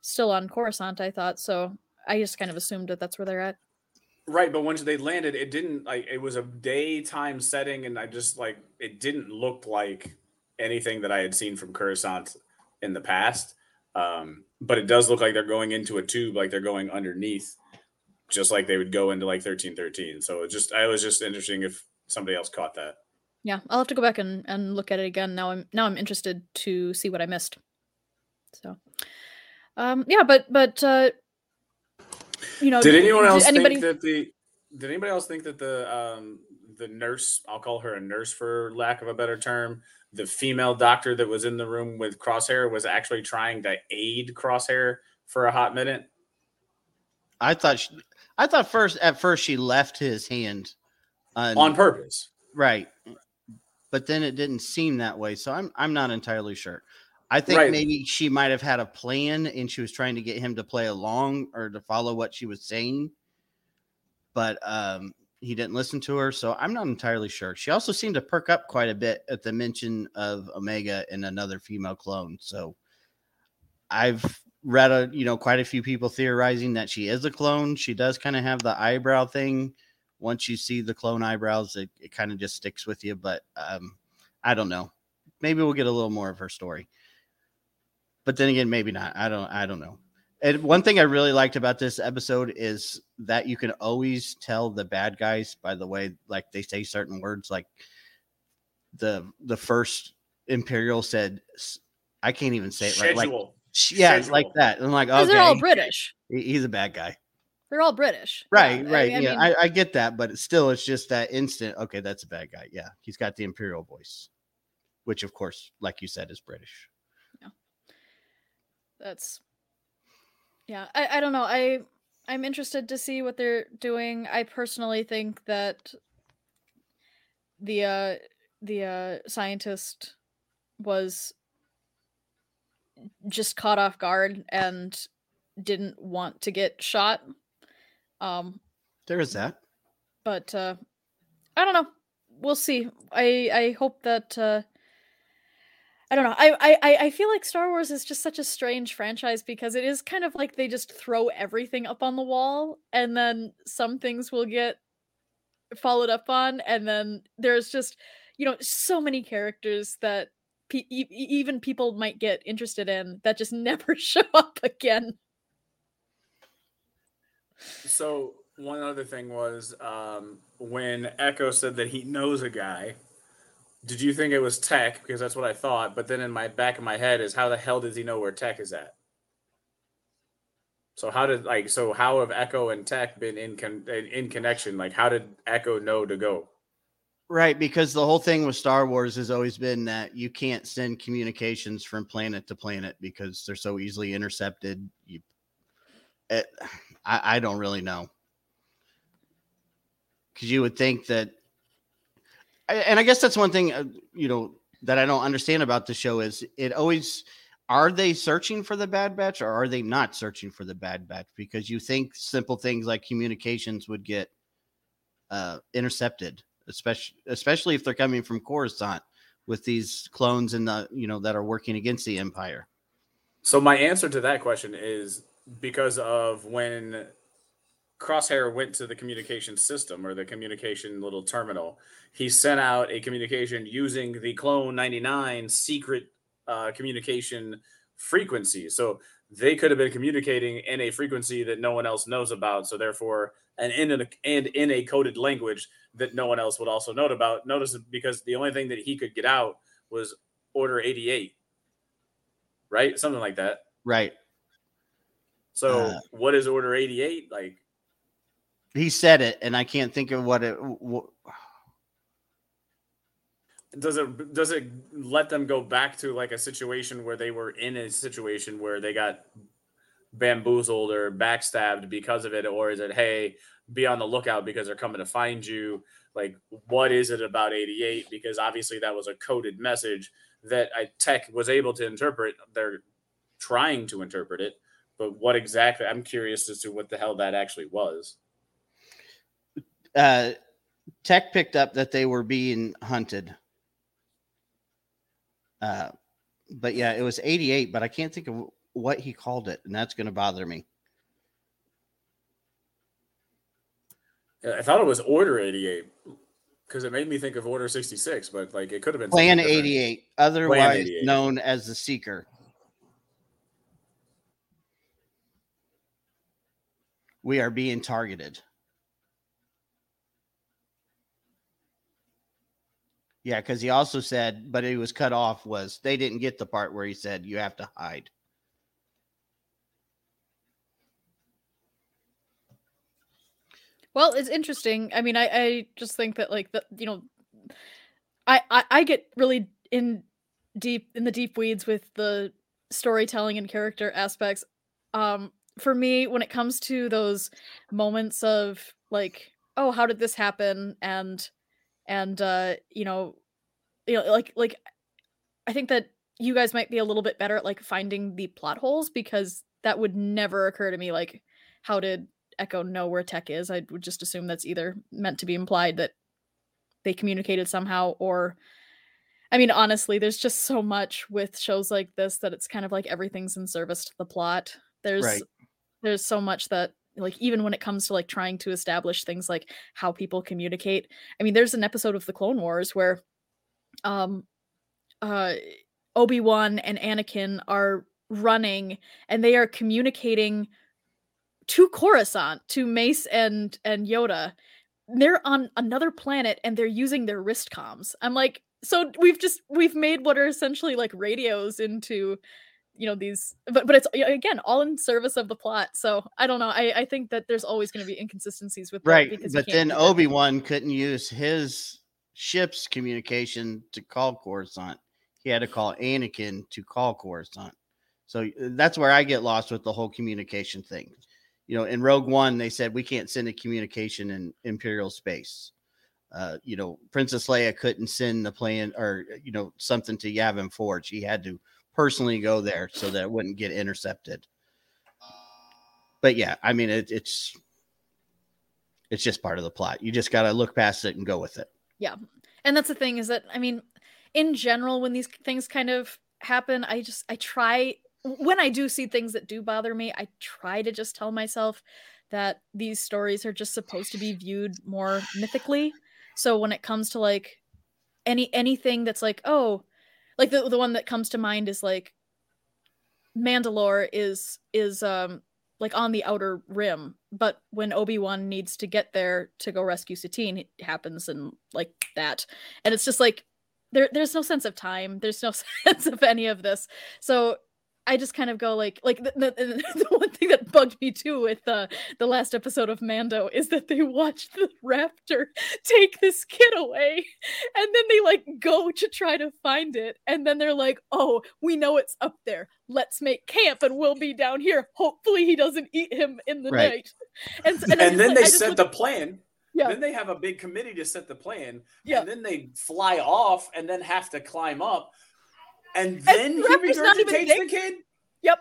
still on coruscant i thought so i just kind of assumed that that's where they're at Right, but once they landed, it didn't like it was a daytime setting, and I just like it didn't look like anything that I had seen from Coruscant in the past. Um, but it does look like they're going into a tube, like they're going underneath, just like they would go into like thirteen thirteen. So it just I was just interesting if somebody else caught that. Yeah, I'll have to go back and, and look at it again. Now I'm now I'm interested to see what I missed. So, um, yeah, but but uh, you know, did anyone else anybody... think that the did anybody else think that the um, the nurse, I'll call her a nurse for lack of a better term, the female doctor that was in the room with Crosshair was actually trying to aid Crosshair for a hot minute? I thought she, I thought first at first she left his hand un, on purpose. Right. But then it didn't seem that way, so I'm I'm not entirely sure. I think right. maybe she might have had a plan and she was trying to get him to play along or to follow what she was saying. But um he didn't listen to her, so I'm not entirely sure. She also seemed to perk up quite a bit at the mention of Omega and another female clone. So I've read a you know quite a few people theorizing that she is a clone. She does kind of have the eyebrow thing. Once you see the clone eyebrows, it, it kind of just sticks with you. But um, I don't know. Maybe we'll get a little more of her story. But then again, maybe not. I don't. I don't know. And one thing I really liked about this episode is that you can always tell the bad guys by the way, like they say certain words. Like the the first Imperial said, I can't even say it right. Like yeah, Schedule. like that. I'm like, okay, they're all British. He's a bad guy. They're all British. Right, yeah, right. I, I yeah, mean, I, I, get that, but still, it's just that instant. Okay, that's a bad guy. Yeah, he's got the imperial voice, which, of course, like you said, is British. That's. Yeah, I, I don't know. I I'm interested to see what they're doing. I personally think that the uh the uh scientist was just caught off guard and didn't want to get shot. Um, there is that. But uh, I don't know. We'll see. I I hope that. Uh, I don't know. I, I I feel like Star Wars is just such a strange franchise because it is kind of like they just throw everything up on the wall, and then some things will get followed up on, and then there's just you know so many characters that pe- even people might get interested in that just never show up again. So one other thing was um, when Echo said that he knows a guy. Did you think it was Tech? Because that's what I thought. But then in my back of my head is how the hell does he know where Tech is at? So how did like so how have Echo and Tech been in con- in connection? Like how did Echo know to go? Right, because the whole thing with Star Wars has always been that you can't send communications from planet to planet because they're so easily intercepted. You, it, I, I don't really know because you would think that, and I guess that's one thing uh, you know that I don't understand about the show is it always are they searching for the bad batch or are they not searching for the bad batch because you think simple things like communications would get uh, intercepted especially especially if they're coming from Coruscant with these clones in the you know that are working against the Empire. So my answer to that question is because of when Crosshair went to the communication system or the communication little terminal, he sent out a communication using the Clone 99 secret uh, communication frequency. So they could have been communicating in a frequency that no one else knows about. So therefore, and in a, and in a coded language that no one else would also note about. Notice because the only thing that he could get out was Order 88, right? Something like that. Right. So uh, what is Order 88 like? He said it, and I can't think of what it. What... Does it does it let them go back to like a situation where they were in a situation where they got bamboozled or backstabbed because of it, or is it hey, be on the lookout because they're coming to find you? Like, what is it about 88? Because obviously that was a coded message that I, Tech was able to interpret. They're trying to interpret it, but what exactly? I'm curious as to what the hell that actually was. Uh, Tech picked up that they were being hunted. Uh, but yeah, it was 88, but I can't think of what he called it, and that's going to bother me. I thought it was Order 88 because it made me think of Order 66, but like it could have been Plan 88, otherwise Plan 88. known as the Seeker. We are being targeted. Yeah, because he also said, but he was cut off, was they didn't get the part where he said you have to hide. Well, it's interesting. I mean, I, I just think that like the you know, I, I I get really in deep in the deep weeds with the storytelling and character aspects. Um, for me, when it comes to those moments of like, oh, how did this happen, and and uh, you know, you know, like like, I think that you guys might be a little bit better at like finding the plot holes because that would never occur to me. Like, how did Echo know where Tech is? I would just assume that's either meant to be implied that they communicated somehow or I mean, honestly, there's just so much with shows like this that it's kind of like everything's in service to the plot. There's right. there's so much that like even when it comes to like trying to establish things like how people communicate. I mean, there's an episode of the Clone Wars where um uh Obi-Wan and Anakin are running and they are communicating to Coruscant, to Mace and and Yoda. They're on another planet and they're using their wrist comms. I'm like, so we've just we've made what are essentially like radios into you know these but but it's again all in service of the plot so i don't know i i think that there's always going to be inconsistencies with right but then obi-wan couldn't use his ship's communication to call coruscant. He had to call anakin to call coruscant. So that's where i get lost with the whole communication thing. You know in rogue one they said we can't send a communication in imperial space. Uh, you know, Princess Leia couldn't send the plan or you know something to Yavin Four. He had to personally go there so that it wouldn't get intercepted. But yeah, I mean, it, it's it's just part of the plot. You just got to look past it and go with it. Yeah, and that's the thing is that I mean, in general, when these things kind of happen, I just I try when I do see things that do bother me, I try to just tell myself that these stories are just supposed to be viewed more mythically so when it comes to like any anything that's like, oh, like the the one that comes to mind is like Mandalore is is um like on the outer rim, but when Obi-Wan needs to get there to go rescue Satine, it happens and like that. And it's just like there there's no sense of time. There's no sense of any of this. So I just kind of go like like the, the, the, one thing that bugged me too with uh, the last episode of Mando is that they watched the raptor take this kid away and then they like go to try to find it and then they're like oh we know it's up there let's make camp and we'll be down here hopefully he doesn't eat him in the right. night and, and, and then they set the plan yeah. Then they have a big committee to set the plan. Yeah. And then they fly off and then have to climb up and then and he regurgitates the kid. Yep.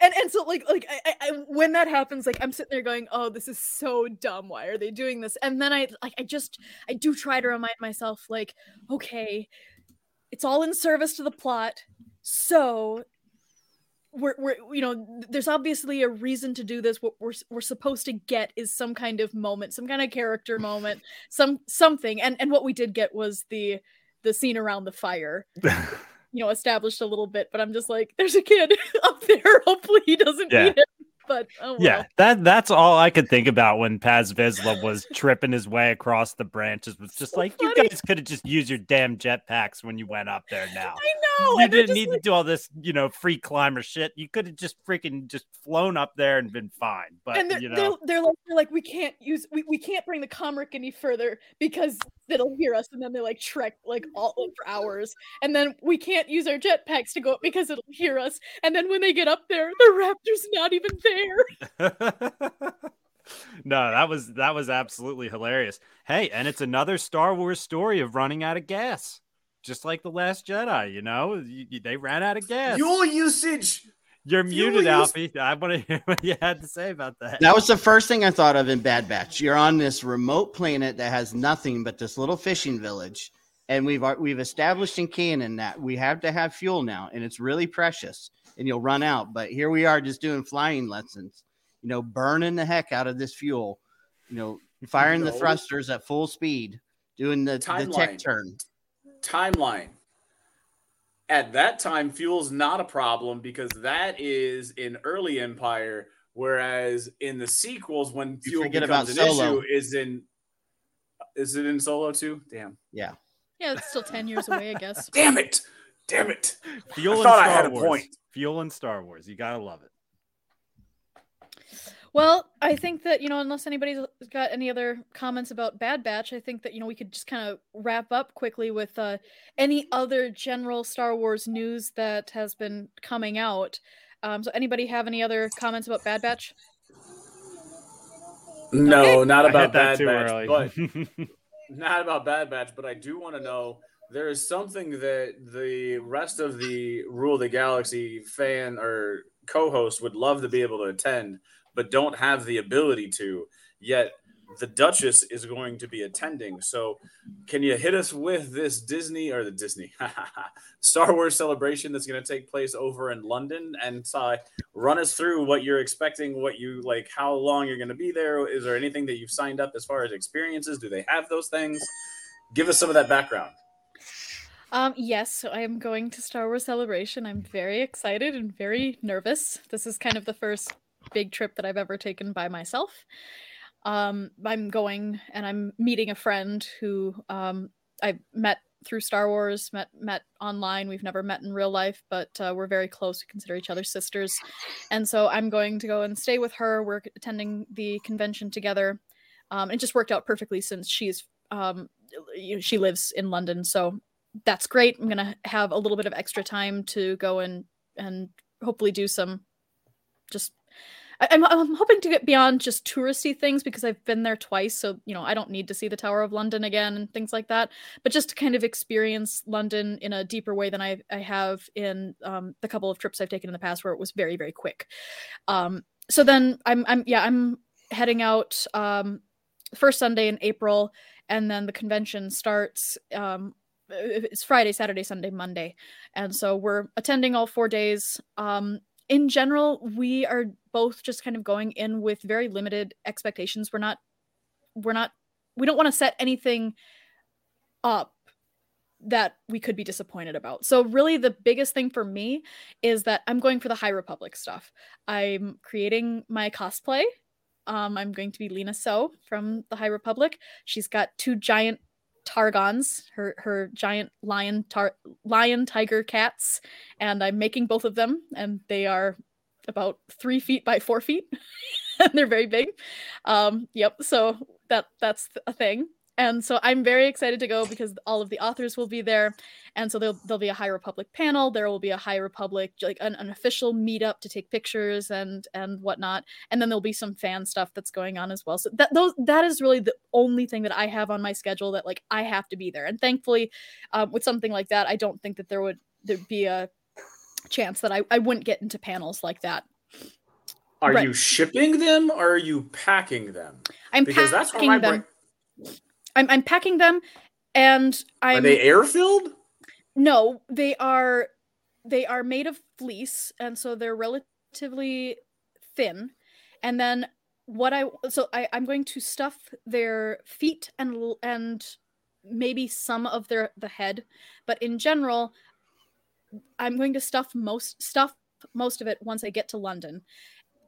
And and so like like I, I when that happens, like I'm sitting there going, oh, this is so dumb. Why are they doing this? And then I like I just I do try to remind myself like, okay, it's all in service to the plot. So we're, we're you know there's obviously a reason to do this what we're, we're supposed to get is some kind of moment some kind of character moment some something and and what we did get was the the scene around the fire you know established a little bit but i'm just like there's a kid up there hopefully he doesn't yeah. eat it but oh well. yeah, that that's all I could think about when Paz Vizsla was tripping his way across the branches. Was just so like funny. you guys could have just used your damn jetpacks when you went up there. Now I know you didn't need like... to do all this, you know, free climber shit. You could have just freaking just flown up there and been fine. But and they're, you know, they're, they're, like, they're like we can't use we, we can't bring the Comric any further because it'll hear us, and then they like trek like all for hours, and then we can't use our jetpacks to go up because it'll hear us, and then when they get up there, the raptor's not even there there. no, that was that was absolutely hilarious. Hey, and it's another Star Wars story of running out of gas, just like the Last Jedi. You know, you, you, they ran out of gas. Fuel usage. You're Fuel muted, Alfie. I want to hear what you had to say about that. That was the first thing I thought of in Bad Batch. You're on this remote planet that has nothing but this little fishing village, and we've we've established in canon that we have to have fuel now, and it's really precious and you'll run out. But here we are just doing flying lessons, you know, burning the heck out of this fuel, you know, firing the thrusters at full speed, doing the, the tech turn. Timeline. At that time, fuel's not a problem because that is in early Empire, whereas in the sequels, when fuel becomes an solo. issue, is in is it in Solo too? Damn. Yeah. Yeah, it's still ten years away, I guess. Damn it! Damn it! Fuel I thought I had a point. Fuel and Star Wars. You gotta love it. Well, I think that, you know, unless anybody's got any other comments about Bad Batch, I think that, you know, we could just kind of wrap up quickly with uh, any other general Star Wars news that has been coming out. Um, so, anybody have any other comments about Bad Batch? No, okay. not about Bad Batch, but not about Bad Batch. But I do want to know there is something that the rest of the Rule the Galaxy fan or co-host would love to be able to attend but don't have the ability to. Yet the Duchess is going to be attending. So, can you hit us with this Disney or the Disney Star Wars celebration that's going to take place over in London and uh, run us through what you're expecting, what you like, how long you're going to be there? Is there anything that you've signed up as far as experiences? Do they have those things? Give us some of that background. Um, yes, so I am going to Star Wars Celebration. I'm very excited and very nervous. This is kind of the first big trip that I've ever taken by myself. Um, I'm going and I'm meeting a friend who um, I met through Star Wars, met met online. We've never met in real life, but uh, we're very close. We consider each other sisters, and so I'm going to go and stay with her. We're attending the convention together. Um, it just worked out perfectly since she's um, she lives in London, so that's great. I'm gonna have a little bit of extra time to go and and hopefully do some just I'm, I'm hoping to get beyond just touristy things because I've been there twice. So, you know, I don't need to see the Tower of London again and things like that. But just to kind of experience London in a deeper way than I, I have in um, the couple of trips I've taken in the past where it was very, very quick. Um, so then I'm, I'm, yeah, I'm heading out um, first Sunday in April. And then the convention starts um, it's Friday, Saturday, Sunday, Monday. And so we're attending all four days. Um, in general, we are both just kind of going in with very limited expectations. We're not we're not we don't want to set anything up that we could be disappointed about. So really the biggest thing for me is that I'm going for the High Republic stuff. I'm creating my cosplay. Um, I'm going to be Lina Soh from the High Republic. She's got two giant targons, her her giant lion tar- lion tiger cats, and I'm making both of them, and they are about three feet by four feet, and they're very big. Um, yep, so that that's a thing and so I'm very excited to go because all of the authors will be there, and so there'll there'll be a High Republic panel. There will be a High Republic like an, an official meetup to take pictures and and whatnot, and then there'll be some fan stuff that's going on as well. So that those that is really the only thing that I have on my schedule that like I have to be there. And thankfully, um, with something like that, I don't think that there would there'd be a chance that I I wouldn't get into panels like that. Are right. you shipping them or are you packing them? I'm because packing that's where my them. Brain- I'm I'm packing them, and I'm. Are they air filled? No, they are. They are made of fleece, and so they're relatively thin. And then what I so I I'm going to stuff their feet and and maybe some of their the head, but in general, I'm going to stuff most stuff most of it once I get to London.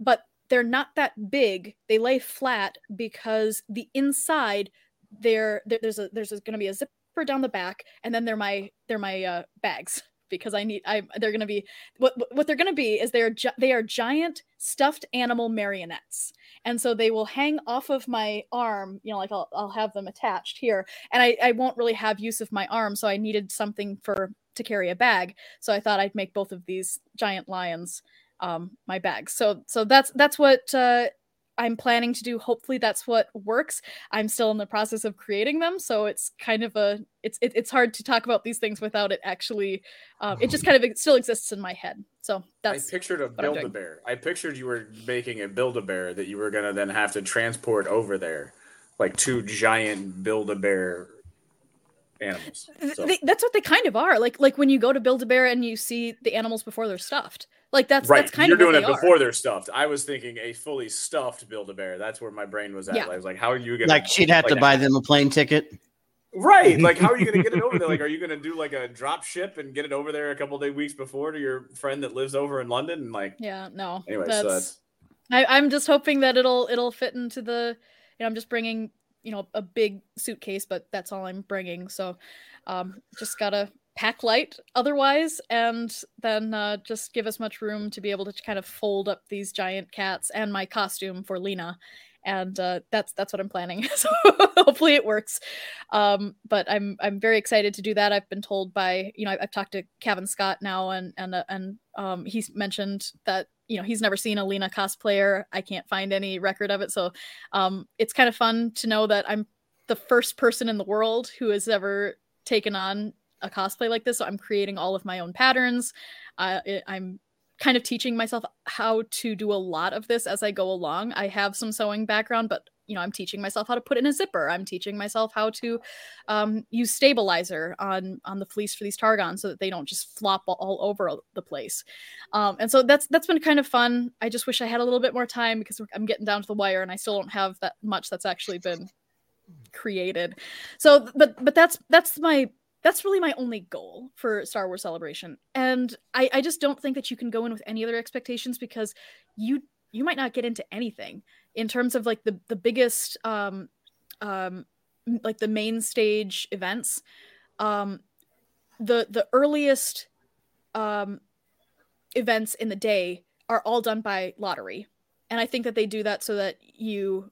But they're not that big. They lay flat because the inside there, there's a there's going to be a zipper down the back, and then they're my they're my uh, bags because I need I they're going to be what what they're going to be is they're gi- they are giant stuffed animal marionettes. And so they will hang off of my arm, you know, like I'll I'll have them attached here. And I I won't really have use of my arm, so I needed something for to carry a bag. So I thought I'd make both of these giant lions um my bags. So so that's that's what uh I'm planning to do. Hopefully, that's what works. I'm still in the process of creating them, so it's kind of a it's it, it's hard to talk about these things without it actually. Um, it just kind of still exists in my head. So that's. I pictured a build a bear. I pictured you were making a build a bear that you were gonna then have to transport over there, like two giant build a bear animals. So. They, that's what they kind of are. Like like when you go to build a bear and you see the animals before they're stuffed. Like that's right. That's kind You're of doing it before are. they're stuffed. I was thinking a fully stuffed Build a Bear. That's where my brain was at. Yeah. I was like, how are you gonna like? She'd have like, to buy them a plane ticket. Right. Like, how are you going to get it over there? Like, are you going to do like a drop ship and get it over there a couple day weeks before to your friend that lives over in London? And like, yeah, no. Anyway, that's, so that's... I, I'm just hoping that it'll it'll fit into the. You know, I'm just bringing you know a big suitcase, but that's all I'm bringing. So, um, just gotta pack light otherwise, and then uh, just give as much room to be able to kind of fold up these giant cats and my costume for Lina. And uh, that's that's what I'm planning. so hopefully it works. Um, but I'm I'm very excited to do that. I've been told by you know I've, I've talked to Cavan Scott now, and and uh, and um, he's mentioned that you know he's never seen a Lina cosplayer. I can't find any record of it, so um, it's kind of fun to know that I'm the first person in the world who has ever taken on a cosplay like this. So I'm creating all of my own patterns. Uh, it, I'm kind of teaching myself how to do a lot of this as I go along. I have some sewing background, but you know, I'm teaching myself how to put in a zipper. I'm teaching myself how to um, use stabilizer on on the fleece for these targons so that they don't just flop all over the place. Um, and so that's that's been kind of fun. I just wish I had a little bit more time because I'm getting down to the wire and I still don't have that much that's actually been created. So, but but that's that's my that's really my only goal for Star Wars Celebration. And I, I just don't think that you can go in with any other expectations because you you might not get into anything in terms of like the the biggest um um like the main stage events. Um the the earliest um events in the day are all done by lottery. And I think that they do that so that you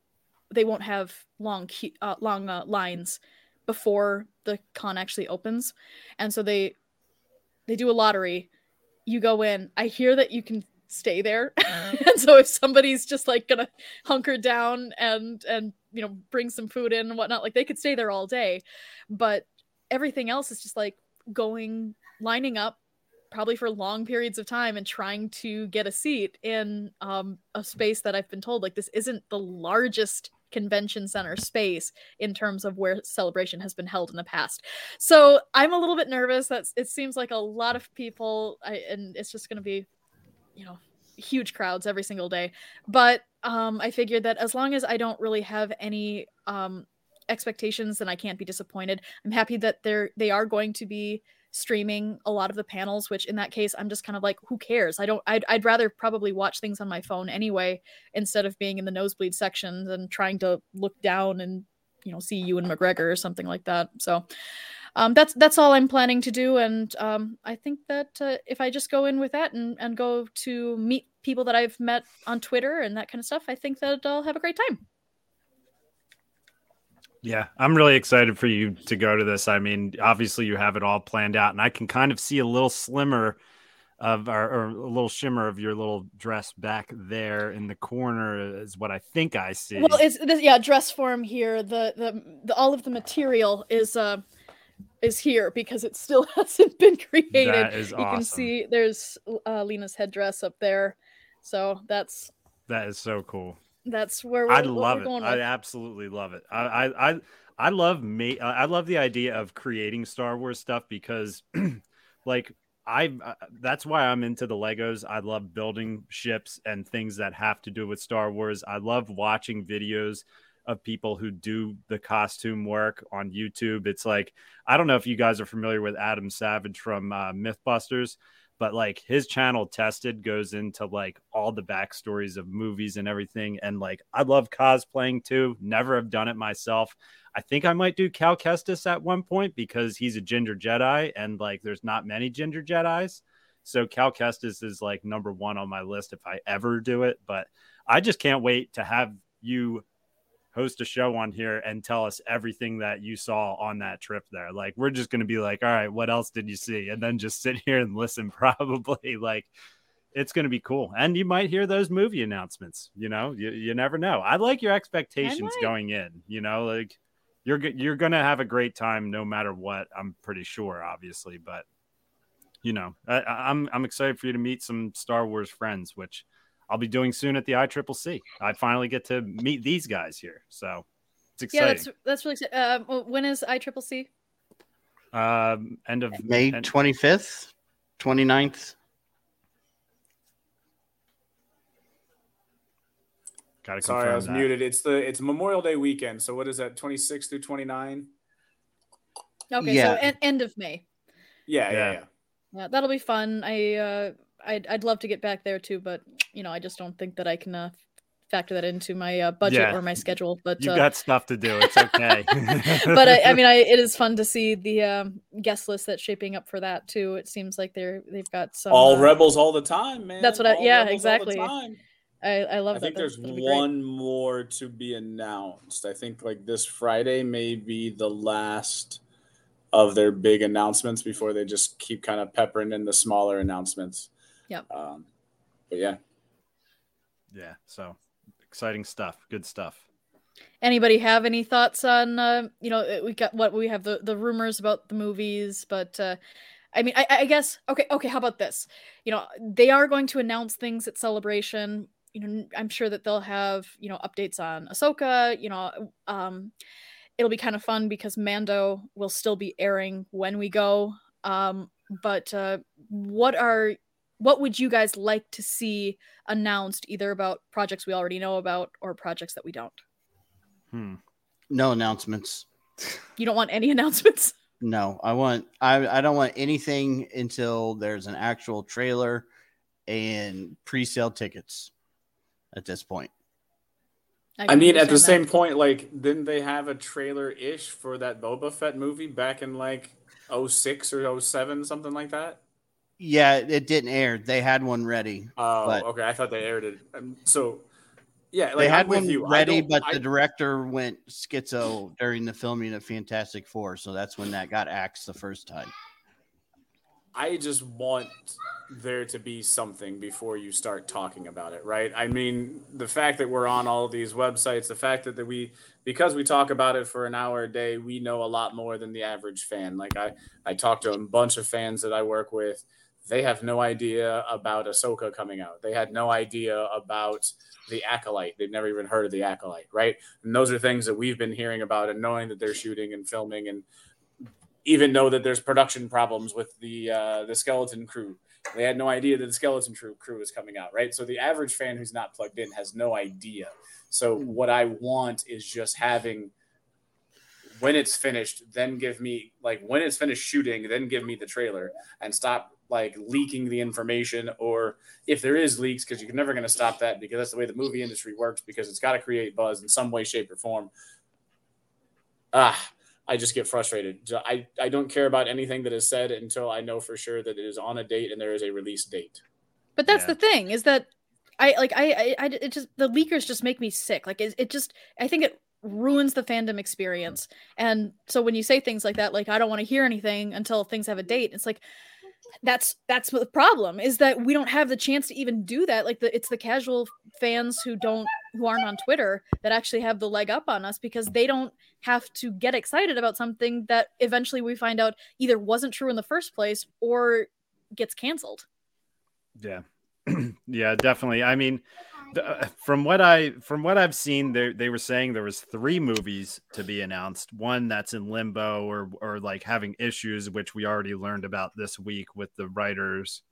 they won't have long uh, long uh, lines before the con actually opens and so they they do a lottery you go in i hear that you can stay there and so if somebody's just like gonna hunker down and and you know bring some food in and whatnot like they could stay there all day but everything else is just like going lining up probably for long periods of time and trying to get a seat in um, a space that I've been told like this isn't the largest convention center space in terms of where celebration has been held in the past. So I'm a little bit nervous. That it seems like a lot of people, I, and it's just going to be, you know, huge crowds every single day. But um, I figured that as long as I don't really have any um, expectations, then I can't be disappointed. I'm happy that they're they are going to be streaming a lot of the panels which in that case i'm just kind of like who cares i don't i'd, I'd rather probably watch things on my phone anyway instead of being in the nosebleed section and trying to look down and you know see Ewan McGregor or something like that so um, that's that's all i'm planning to do and um, i think that uh, if i just go in with that and, and go to meet people that i've met on twitter and that kind of stuff i think that i'll have a great time yeah, I'm really excited for you to go to this. I mean, obviously you have it all planned out, and I can kind of see a little slimmer of our, or a little shimmer of your little dress back there in the corner is what I think I see. Well, it's this, yeah, dress form here. The, the the all of the material is uh is here because it still hasn't been created. That is you awesome. can see there's uh, Lina's headdress up there, so that's that is so cool that's where I love it. I absolutely love it. I I I, I love me. I love the idea of creating Star Wars stuff because, like, I uh, that's why I'm into the Legos. I love building ships and things that have to do with Star Wars. I love watching videos of people who do the costume work on YouTube. It's like I don't know if you guys are familiar with Adam Savage from uh, MythBusters but like his channel tested goes into like all the backstories of movies and everything. And like i love cosplaying too. Never have done it myself. I think i might do cal kestis at one point because he's a ginger jedi and like there's not many ginger jedis. So cal kestis is like number one on my list if i ever do it. But i just can't wait to have you host a show on here and tell us everything that you saw on that trip there. Like we're just going to be like, all right, what else did you see? And then just sit here and listen probably like it's going to be cool. And you might hear those movie announcements, you know, you, you never know. I like your expectations going in, you know, like you're you're going to have a great time no matter what. I'm pretty sure obviously, but you know, I, I'm I'm excited for you to meet some Star Wars friends which I'll be doing soon at the ICCC. I finally get to meet these guys here, so it's exciting. Yeah, that's that's really. Uh, when is ICCC? Um, end of May twenty fifth, 29th. Got Sorry, I was that. muted. It's the it's Memorial Day weekend. So what is that? Twenty six through twenty nine. Okay, yeah. so en- end of May. Yeah, yeah, yeah, yeah. that'll be fun. I uh, I'd I'd love to get back there too, but you know, I just don't think that I can uh, factor that into my uh, budget yeah. or my schedule. But you uh, got stuff to do. It's okay. but I, I, mean, I, it is fun to see the um, guest list that's shaping up for that too. It seems like they're they've got some all uh, rebels all the time, man. That's what I. yeah, exactly. I, I love that. I that. think there's one more to be announced. I think like this Friday may be the last of their big announcements before they just keep kind of peppering in the smaller announcements. Yep. Um, but yeah. Yeah. So exciting stuff. Good stuff. Anybody have any thoughts on uh, you know we got what we have the the rumors about the movies, but uh, I mean I, I guess okay okay how about this? You know they are going to announce things at Celebration. You know I'm sure that they'll have you know updates on Ahsoka. You know um, it'll be kind of fun because Mando will still be airing when we go. Um, but uh, what are what would you guys like to see announced either about projects we already know about or projects that we don't hmm. no announcements you don't want any announcements no i want i, I don't want anything until there's an actual trailer and pre-sale tickets at this point I, I mean, at the that. same point, like, didn't they have a trailer ish for that Boba Fett movie back in like 06 or 07, something like that? Yeah, it didn't air. They had one ready. Oh, okay. I thought they aired it. Um, so, yeah, like, they had I'm one ready, but I... the director went schizo during the filming of Fantastic Four, so that's when that got axed the first time. I just want there to be something before you start talking about it, right? I mean, the fact that we're on all these websites, the fact that, that we, because we talk about it for an hour a day, we know a lot more than the average fan. Like I, I talked to a bunch of fans that I work with they have no idea about Ahsoka coming out. They had no idea about the Acolyte. They've never even heard of the Acolyte, right? And those are things that we've been hearing about and knowing that they're shooting and filming, and even know that there's production problems with the uh, the Skeleton Crew. They had no idea that the Skeleton Crew crew is coming out, right? So the average fan who's not plugged in has no idea. So what I want is just having when it's finished, then give me like when it's finished shooting, then give me the trailer and stop like leaking the information or if there is leaks because you're never going to stop that because that's the way the movie industry works because it's got to create buzz in some way shape or form. Ah i just get frustrated. I, I don't care about anything that is said until i know for sure that it is on a date and there is a release date. But that's yeah. the thing is that i like I, I i it just the leakers just make me sick. Like it, it just i think it ruins the fandom experience. And so when you say things like that like i don't want to hear anything until things have a date it's like that's that's the problem is that we don't have the chance to even do that. Like the it's the casual fans who don't who aren't on twitter that actually have the leg up on us because they don't have to get excited about something that eventually we find out either wasn't true in the first place or gets canceled. Yeah. Yeah definitely. I mean from what I from what I've seen, they they were saying there was three movies to be announced. One that's in limbo or or like having issues, which we already learned about this week with the writers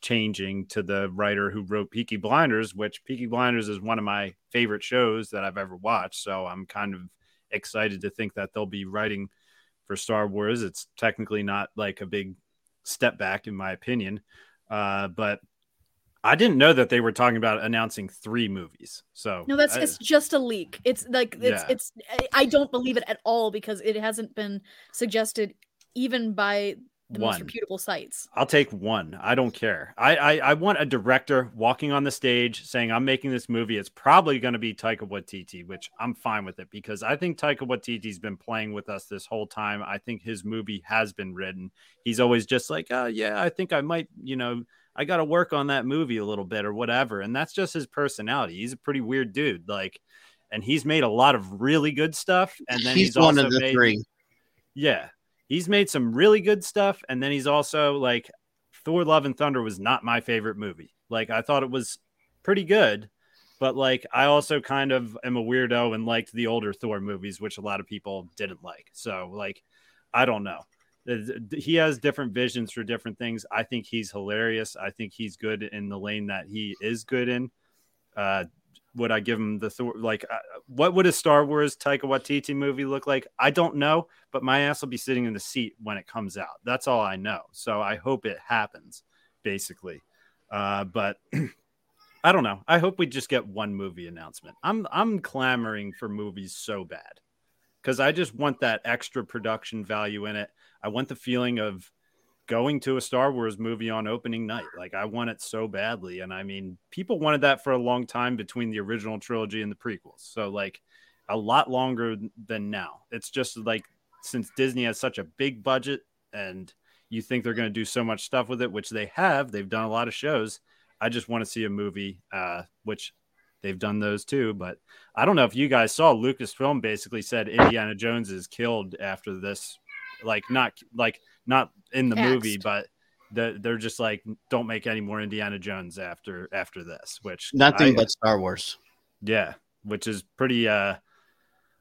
changing to the writer who wrote Peaky Blinders, which Peaky Blinders is one of my favorite shows that I've ever watched. So I'm kind of excited to think that they'll be writing for Star Wars. It's technically not like a big step back in my opinion, uh, but I didn't know that they were talking about announcing three movies. So no, that's I, it's just a leak. It's like it's yeah. it's I don't believe it at all because it hasn't been suggested even by the one. most reputable sites. I'll take one. I don't care. I, I I want a director walking on the stage saying, "I'm making this movie." It's probably going to be Taika Waititi, which I'm fine with it because I think Taika Waititi's been playing with us this whole time. I think his movie has been written. He's always just like, "Oh yeah, I think I might," you know I got to work on that movie a little bit or whatever. And that's just his personality. He's a pretty weird dude. Like, and he's made a lot of really good stuff. And then he's, he's one of the made, three. Yeah. He's made some really good stuff. And then he's also like, Thor Love and Thunder was not my favorite movie. Like, I thought it was pretty good. But like, I also kind of am a weirdo and liked the older Thor movies, which a lot of people didn't like. So, like, I don't know he has different visions for different things. I think he's hilarious. I think he's good in the lane that he is good in. Uh, would I give him the Thor? Like, uh, what would a Star Wars Taika Waititi movie look like? I don't know, but my ass will be sitting in the seat when it comes out. That's all I know. So I hope it happens, basically. Uh, but I don't know. I hope we just get one movie announcement. I'm I'm clamoring for movies so bad because I just want that extra production value in it. I want the feeling of going to a Star Wars movie on opening night. Like I want it so badly. And I mean, people wanted that for a long time between the original trilogy and the prequels. So like a lot longer than now. It's just like since Disney has such a big budget and you think they're going to do so much stuff with it, which they have, they've done a lot of shows. I just want to see a movie, uh, which they've done those too. But I don't know if you guys saw Lucasfilm basically said Indiana Jones is killed after this, like not like not in the Axed. movie, but the, they're just like don't make any more Indiana Jones after after this, which nothing I, but Star Wars. Yeah, which is pretty. uh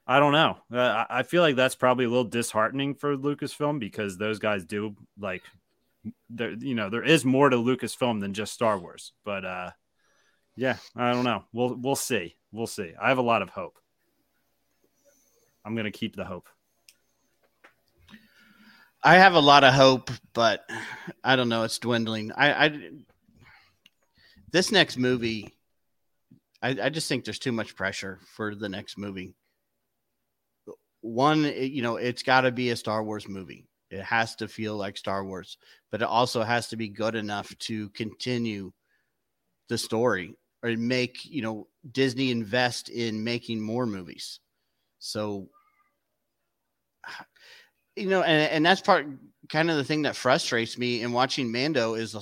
I don't know. Uh, I feel like that's probably a little disheartening for Lucasfilm because those guys do like there. You know, there is more to Lucasfilm than just Star Wars, but uh yeah, I don't know. We'll we'll see. We'll see. I have a lot of hope. I'm gonna keep the hope. I have a lot of hope, but I don't know. It's dwindling. I, I this next movie, I, I just think there's too much pressure for the next movie. One, you know, it's got to be a Star Wars movie. It has to feel like Star Wars, but it also has to be good enough to continue the story or make you know Disney invest in making more movies. So you know, and, and that's part kind of the thing that frustrates me in watching Mando is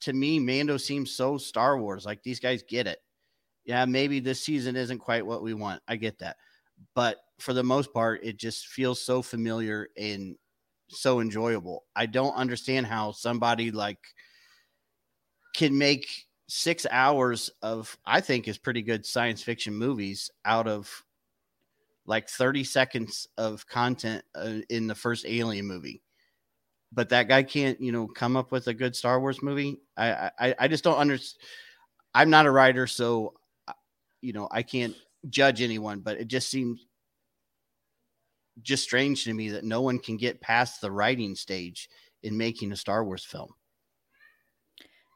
to me, Mando seems so Star Wars. Like these guys get it. Yeah, maybe this season isn't quite what we want. I get that. But for the most part, it just feels so familiar and so enjoyable. I don't understand how somebody like can make six hours of I think is pretty good science fiction movies out of like 30 seconds of content uh, in the first Alien movie. But that guy can't, you know, come up with a good Star Wars movie. I I, I just don't understand. I'm not a writer, so uh, you know I can't judge anyone. But it just seems just strange to me that no one can get past the writing stage in making a Star Wars film.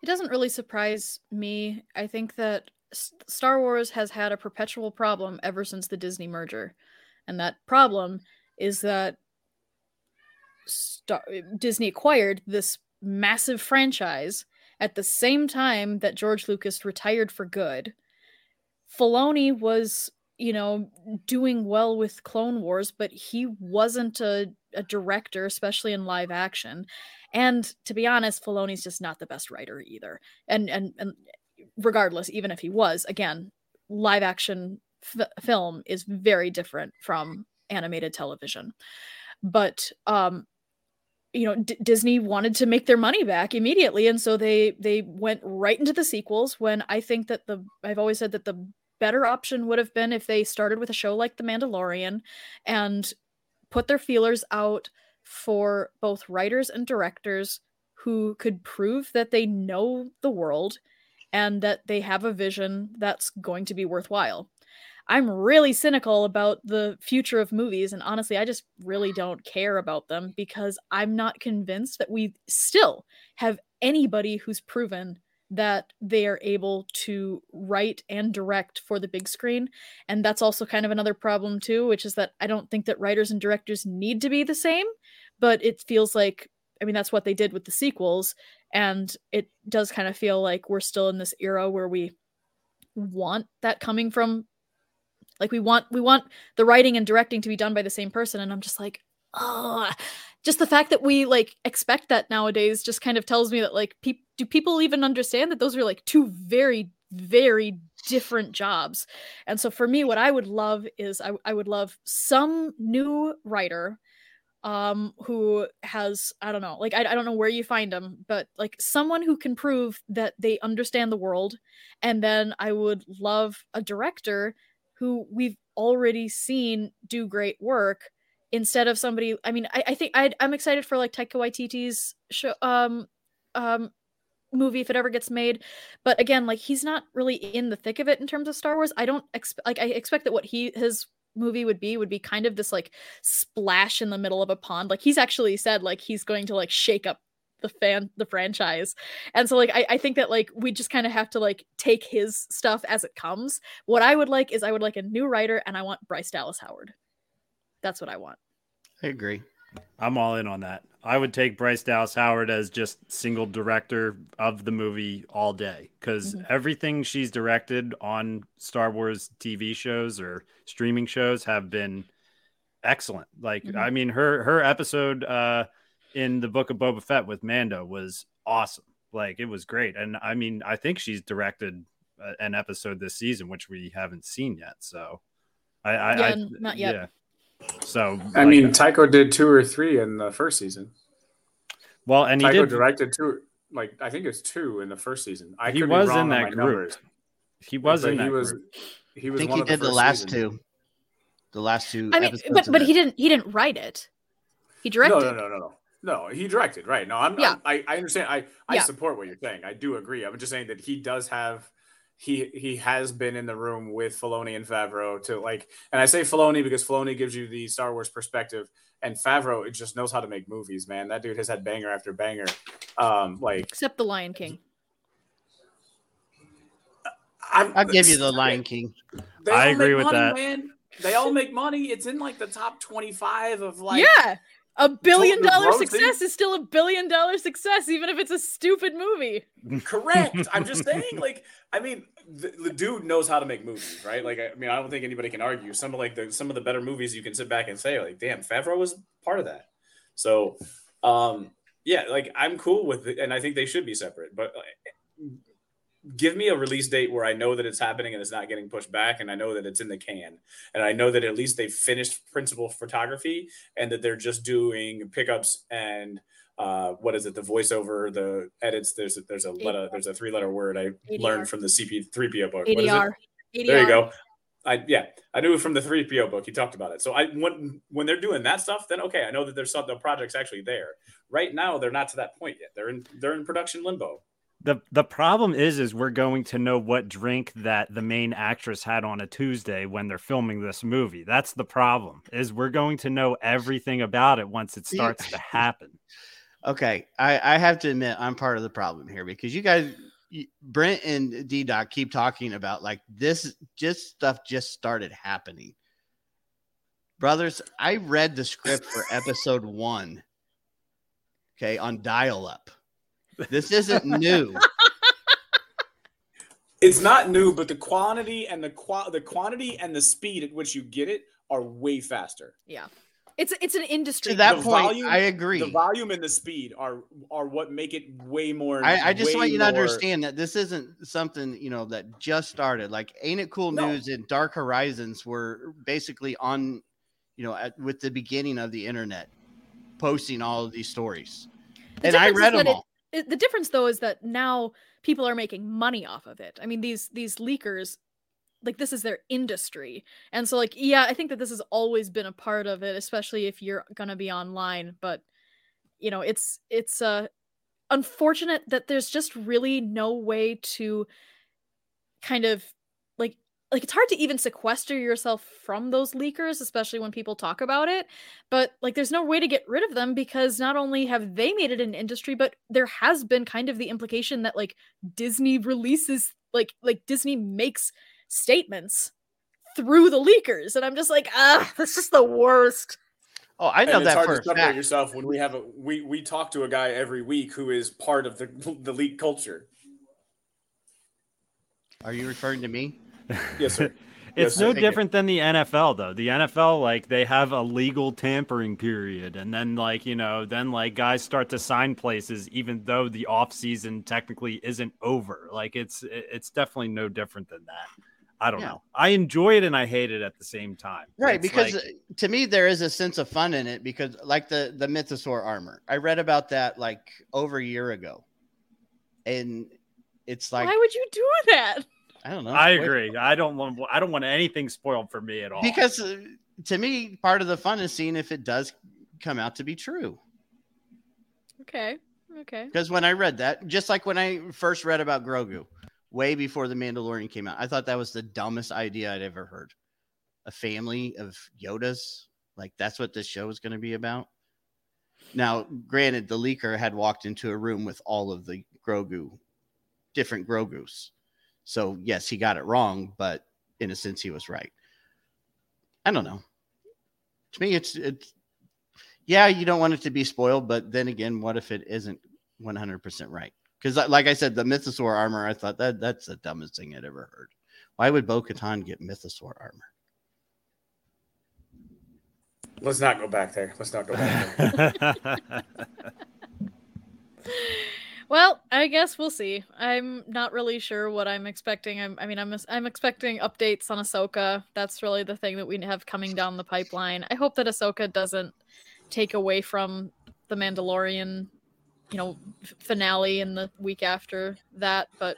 It doesn't really surprise me. I think that Star Wars has had a perpetual problem ever since the Disney merger. And that problem is that Star- Disney acquired this massive franchise at the same time that George Lucas retired for good. Filoni was, you know, doing well with Clone Wars, but he wasn't a, a director, especially in live action. And to be honest, Filoni's just not the best writer either. And and and regardless, even if he was, again, live action f- film is very different from animated television. But um you know D- Disney wanted to make their money back immediately and so they they went right into the sequels when I think that the I've always said that the better option would have been if they started with a show like The Mandalorian and put their feelers out for both writers and directors who could prove that they know the world and that they have a vision that's going to be worthwhile. I'm really cynical about the future of movies, and honestly, I just really don't care about them because I'm not convinced that we still have anybody who's proven that they are able to write and direct for the big screen. And that's also kind of another problem, too, which is that I don't think that writers and directors need to be the same but it feels like I mean that's what they did with the sequels and it does kind of feel like we're still in this era where we want that coming from like we want we want the writing and directing to be done by the same person. And I'm just like oh just the fact that we like expect that nowadays just kind of tells me that like pe- do people even understand that those are like two very very different jobs? And so for me what i would love is I, I would love some new writer um who has i don't know like I, I don't know where you find them but like someone who can prove that they understand the world. And then i would love a director who we've already seen do great work instead of somebody i mean i, I think i am excited for like taika waititi's show um um movie if it ever gets made. But again like he's not really in the thick of it in terms of star wars. I don't expect like i expect that what he his movie would be would be kind of this like splash in the middle of a pond. Like he's actually said like he's going to like shake up the fan the franchise. And so like I, I think that like we just kind of have to like take his stuff as it comes. What i would like is i would like a new writer and i want bryce dallas howard. That's what i want. I agree. I'm all in on that i would take bryce dallas howard as just single director of the movie all day because mm-hmm. everything she's directed on star wars tv shows or streaming shows have been excellent like mm-hmm. i mean her her episode uh in the book of Boba Fett with Mando was awesome. Like it was great. And I mean, I think she's directed a, an episode this season, which we haven't seen yet. So I, I, yeah, I not yet. Yeah. So I like, mean, Taika did two or three in the first season. Well, and he Taika did directed two. Like I think it's two in the first season. I he was in that group. Numbers, he was in that he was, group. He was. I think he did the, the last season. two. The last two. I mean, but but he didn't. He didn't write it. He directed. No, no, no, no, no. No, he directed, right? No, I'm. Yeah. I'm, I I understand. I I yeah. support what you're saying. I do agree. I'm just saying that he does have. He he has been in the room with Filoni and Favreau to like, and I say Filoni because Filoni gives you the Star Wars perspective, and Favreau it just knows how to make movies, man. That dude has had banger after banger. Um, like except the Lion King. i will give you the Lion King. I agree with money, that. Man. They all make money. It's in like the top twenty-five of like. Yeah, a billion dollar success is still a billion dollar success, even if it's a stupid movie. Correct. I'm just saying, like, I mean, the, the, dude knows how to make movies, right? Like, I mean, I don't think anybody can argue. Some of like the some of the better movies you can sit back and say, like, damn, Favreau was part of that. So, um, yeah, like I'm cool with it, and I think they should be separate. But give me a release date where I know that it's happening and it's not getting pushed back, and I know that it's in the can, and I know that at least they've finished principal photography and that they're just doing pickups and uh, what is it? The voiceover, the edits. There's a, there's a letter. There's a three letter word I ADR. learned from the CP three PO book. ADR. ADR. There you go. I yeah, I knew from the three PO book. He talked about it. So I when when they're doing that stuff, then okay, I know that there's some the project's actually there. Right now, they're not to that point yet. They're in they're in production limbo the the problem is is we're going to know what drink that the main actress had on a Tuesday when they're filming this movie. That's the problem. Is we're going to know everything about it once it starts to happen. Okay, I, I have to admit I'm part of the problem here because you guys, Brent and D Doc keep talking about like this. Just stuff just started happening. Brothers, I read the script for episode one. Okay, on dial up this isn't new. It's not new, but the quantity and the qua- the quantity and the speed at which you get it are way faster. Yeah. It's it's an industry. To that the point, volume, I agree. The volume and the speed are are what make it way more. I, I just want you more... to understand that this isn't something you know that just started. Like, ain't it cool no. news and Dark Horizons were basically on, you know, at, with the beginning of the internet, posting all of these stories, the and I read them all it, the difference though is that now people are making money off of it. I mean, these these leakers like this is their industry. And so like yeah, I think that this has always been a part of it, especially if you're going to be online, but you know, it's it's uh unfortunate that there's just really no way to kind of like it's hard to even sequester yourself from those leakers especially when people talk about it but like there's no way to get rid of them because not only have they made it an industry but there has been kind of the implication that like disney releases like like disney makes statements through the leakers and i'm just like ah this is the worst Oh, I know that for to separate yourself when we have a we we talk to a guy every week who is part of the the leak culture. Are you referring to me? Yes, sir. it's yes, no different than the NFL though. The NFL like they have a legal tampering period and then like, you know, then like guys start to sign places even though the off season technically isn't over. Like it's it's definitely no different than that. I don't yeah. know. I enjoy it and I hate it at the same time. Right, it's because like, uh, to me there is a sense of fun in it because like the the mythosaur armor. I read about that like over a year ago. And it's like Why would you do that? I don't know. I agree. I don't want. I don't want anything spoiled for me at all. Because uh, to me, part of the fun is seeing if it does come out to be true. Okay. Okay. Because when I read that, just like when I first read about Grogu, way before the Mandalorian came out, I thought that was the dumbest idea I'd ever heard. A family of Yodas, like that's what this show is going to be about. Now, granted, the leaker had walked into a room with all of the Grogu, different Grogus. So, yes, he got it wrong, but in a sense, he was right. I don't know. To me, it's, it's, yeah, you don't want it to be spoiled, but then again, what if it isn't 100% right? Because, like I said, the Mythosaur armor, I thought that that's the dumbest thing I'd ever heard. Why would Bo Katan get Mythosaur armor? Let's not go back there. Let's not go back there. well, I guess we'll see. I'm not really sure what I'm expecting. I'm, i mean, I'm I'm expecting updates on Ahsoka. That's really the thing that we have coming down the pipeline. I hope that Ahsoka doesn't take away from the Mandalorian, you know, finale in the week after that. But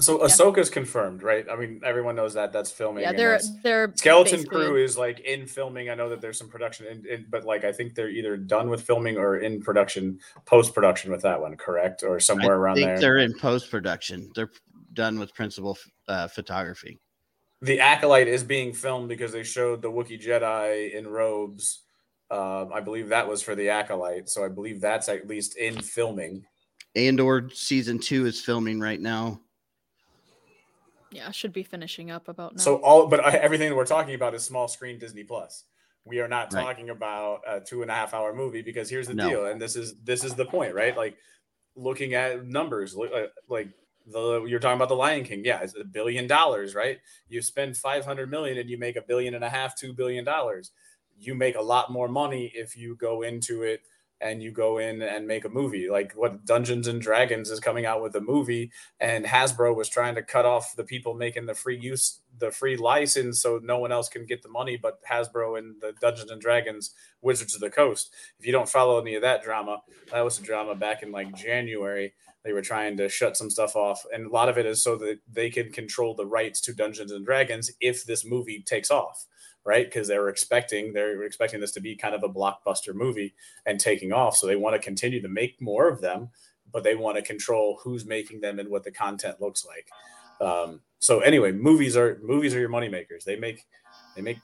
so yeah. Ahsoka's confirmed, right? I mean, everyone knows that that's filming. Yeah, they're they're skeleton basically... crew is like in filming. I know that there's some production, in, in, but like I think they're either done with filming or in production, post production with that one, correct? Or somewhere I around think there. They're in post production. They're done with principal uh, photography. The acolyte is being filmed because they showed the Wookiee Jedi in robes. Uh, I believe that was for the acolyte, so I believe that's at least in filming. Andor season two is filming right now. Yeah, should be finishing up about now. So all, but everything we're talking about is small screen Disney Plus. We are not talking about a two and a half hour movie because here's the no. deal, and this is this is the point, right? Like looking at numbers, uh, like the you're talking about the Lion King, yeah, it's a billion dollars, right? You spend five hundred million and you make a billion and a half, two billion dollars. You make a lot more money if you go into it and you go in and make a movie. Like what Dungeons and Dragons is coming out with a movie and Hasbro was trying to cut off the people making the free use the free license so no one else can get the money but Hasbro and the Dungeons and Dragons Wizards of the Coast. If you don't follow any of that drama that was a drama back in like January. They were trying to shut some stuff off and a lot of it is so that they can control the rights to Dungeons and Dragons if this movie takes off right? Because they were expecting they were expecting this to be kind of a blockbuster movie and taking off. So they want to continue to make more of them, but they want to control who's making them and what the content looks like. Um, so anyway, movies are movies are your money makers. They make they make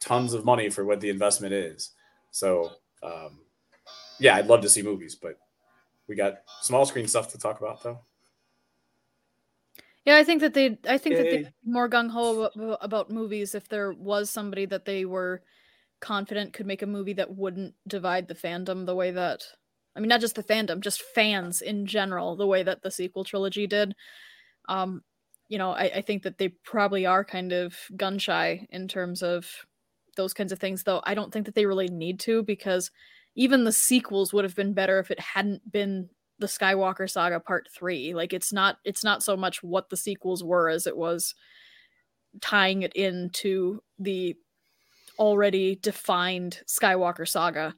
tons of money for what the investment is. So um, yeah, I'd love to see movies, but we got small screen stuff to talk about though. Yeah, I think that they I think that they more gung ho about, about movies if there was somebody that they were confident could make a movie that wouldn't divide the fandom the way that I mean not just the fandom, just fans in general, the way that the sequel trilogy did. Um, you know, I, I think that they probably are kind of gun shy in terms of those kinds of things, though I don't think that they really need to because even the sequels would have been better if it hadn't been the Skywalker Saga Part 3. Like it's not it's not so much what the sequels were as it was tying it into the already defined Skywalker saga.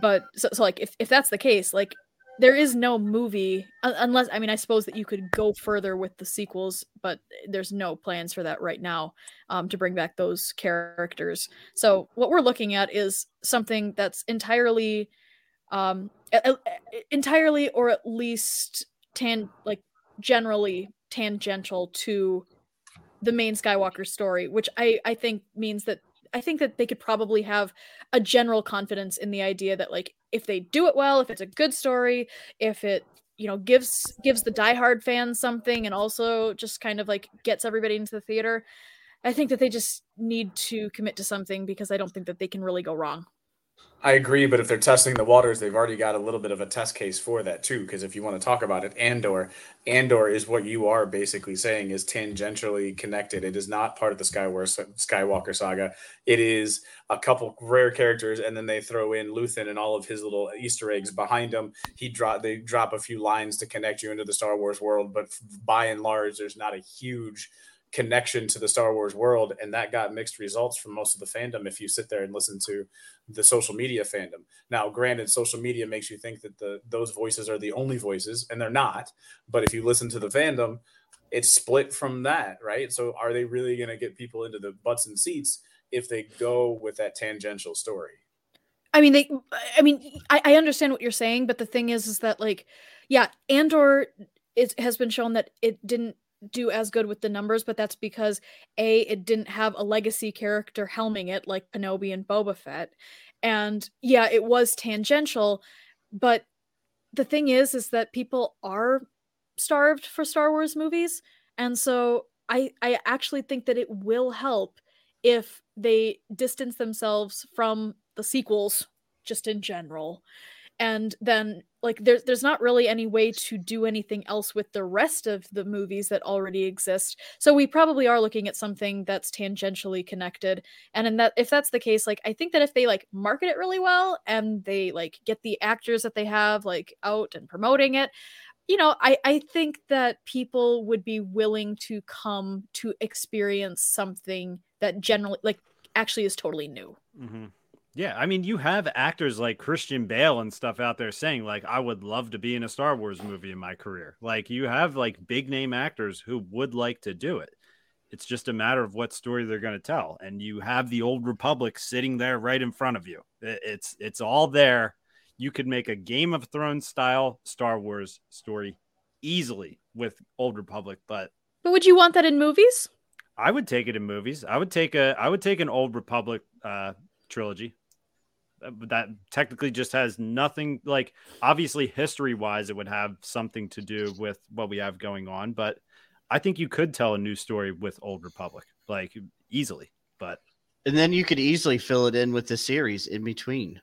But so, so like if, if that's the case, like there is no movie unless I mean I suppose that you could go further with the sequels, but there's no plans for that right now um, to bring back those characters. So what we're looking at is something that's entirely um, entirely or at least tan like generally tangential to the main Skywalker story, which I I think means that I think that they could probably have a general confidence in the idea that like if they do it well, if it's a good story, if it you know gives gives the diehard fans something and also just kind of like gets everybody into the theater, I think that they just need to commit to something because I don't think that they can really go wrong. I agree, but if they're testing the waters, they've already got a little bit of a test case for that too. Because if you want to talk about it, Andor, Andor is what you are basically saying is tangentially connected. It is not part of the Skywalker saga. It is a couple rare characters, and then they throw in Luthen and all of his little Easter eggs behind him. He drop they drop a few lines to connect you into the Star Wars world, but by and large, there's not a huge connection to the Star Wars world, and that got mixed results from most of the fandom. If you sit there and listen to the social media fandom, now granted, social media makes you think that the those voices are the only voices, and they're not. But if you listen to the fandom, it's split from that, right? So, are they really going to get people into the butts and seats if they go with that tangential story? I mean, they. I mean, I, I understand what you're saying, but the thing is, is that like, yeah, Andor it has been shown that it didn't do as good with the numbers, but that's because A, it didn't have a legacy character helming it like Kenobi and Boba Fett. And yeah, it was tangential, but the thing is is that people are starved for Star Wars movies. And so I I actually think that it will help if they distance themselves from the sequels just in general and then like there's there's not really any way to do anything else with the rest of the movies that already exist. So we probably are looking at something that's tangentially connected. And in that if that's the case like i think that if they like market it really well and they like get the actors that they have like out and promoting it you know i i think that people would be willing to come to experience something that generally like actually is totally new. Mm-hmm. Yeah, I mean, you have actors like Christian Bale and stuff out there saying like, "I would love to be in a Star Wars movie in my career." Like, you have like big name actors who would like to do it. It's just a matter of what story they're going to tell, and you have the Old Republic sitting there right in front of you. It's it's all there. You could make a Game of Thrones style Star Wars story easily with Old Republic, but but would you want that in movies? I would take it in movies. I would take a I would take an Old Republic uh, trilogy that technically just has nothing like obviously history wise it would have something to do with what we have going on but i think you could tell a new story with old republic like easily but and then you could easily fill it in with the series in between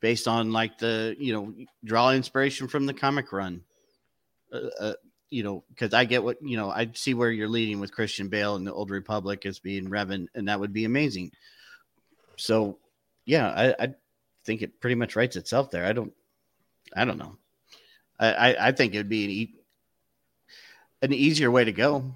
based on like the you know draw inspiration from the comic run. Uh, uh, you know because i get what you know i see where you're leading with christian bale and the old republic as being revan and that would be amazing. So yeah, I, I think it pretty much writes itself there. I don't, I don't know. I, I, I think it'd be an, e- an easier way to go.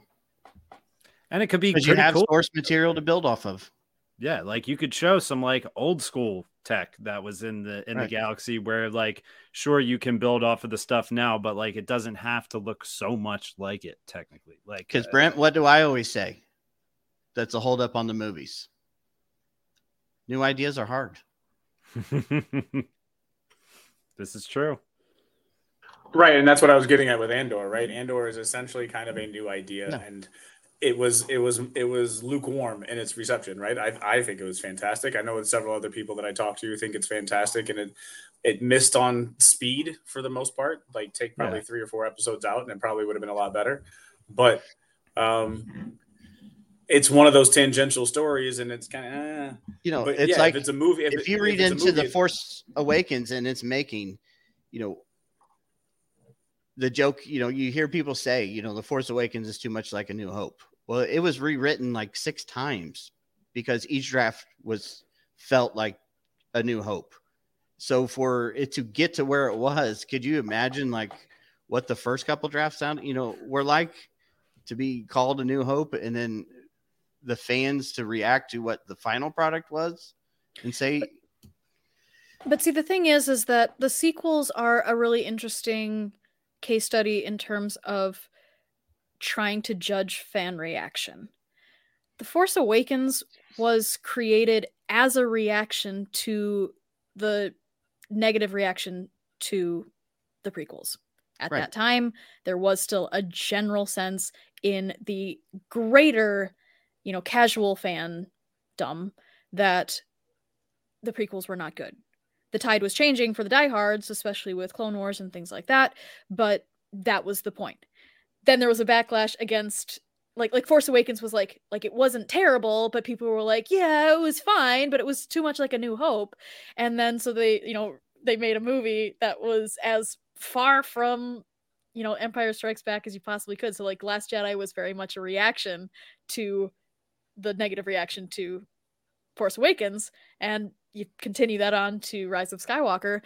And it could be because you have cool. source material to build off of. Yeah, like you could show some like old school tech that was in the in right. the galaxy where like sure you can build off of the stuff now, but like it doesn't have to look so much like it technically. Like because uh, Brent, what do I always say? That's a hold up on the movies. New ideas are hard. this is true. Right, and that's what I was getting at with Andor, right? Andor is essentially kind of a new idea no. and it was it was it was lukewarm in its reception, right? I I think it was fantastic. I know with several other people that I talked to think it's fantastic and it it missed on speed for the most part. Like take probably yeah. 3 or 4 episodes out and it probably would have been a lot better. But um it's one of those tangential stories, and it's kind of eh. you know, but it's yeah, like if it's a movie. If, if you read into movie, the Force Awakens and it's making, you know, the joke. You know, you hear people say, you know, the Force Awakens is too much like A New Hope. Well, it was rewritten like six times because each draft was felt like A New Hope. So for it to get to where it was, could you imagine like what the first couple drafts sound? You know, were like to be called A New Hope, and then the fans to react to what the final product was and say but, but see the thing is is that the sequels are a really interesting case study in terms of trying to judge fan reaction the force awakens was created as a reaction to the negative reaction to the prequels at right. that time there was still a general sense in the greater you know, casual fan dumb that the prequels were not good. The tide was changing for the diehards, especially with Clone Wars and things like that, but that was the point. Then there was a backlash against like like Force Awakens was like like it wasn't terrible, but people were like, yeah, it was fine, but it was too much like a New Hope. And then so they, you know, they made a movie that was as far from you know Empire Strikes Back as you possibly could. So like Last Jedi was very much a reaction to the negative reaction to Force Awakens, and you continue that on to Rise of Skywalker.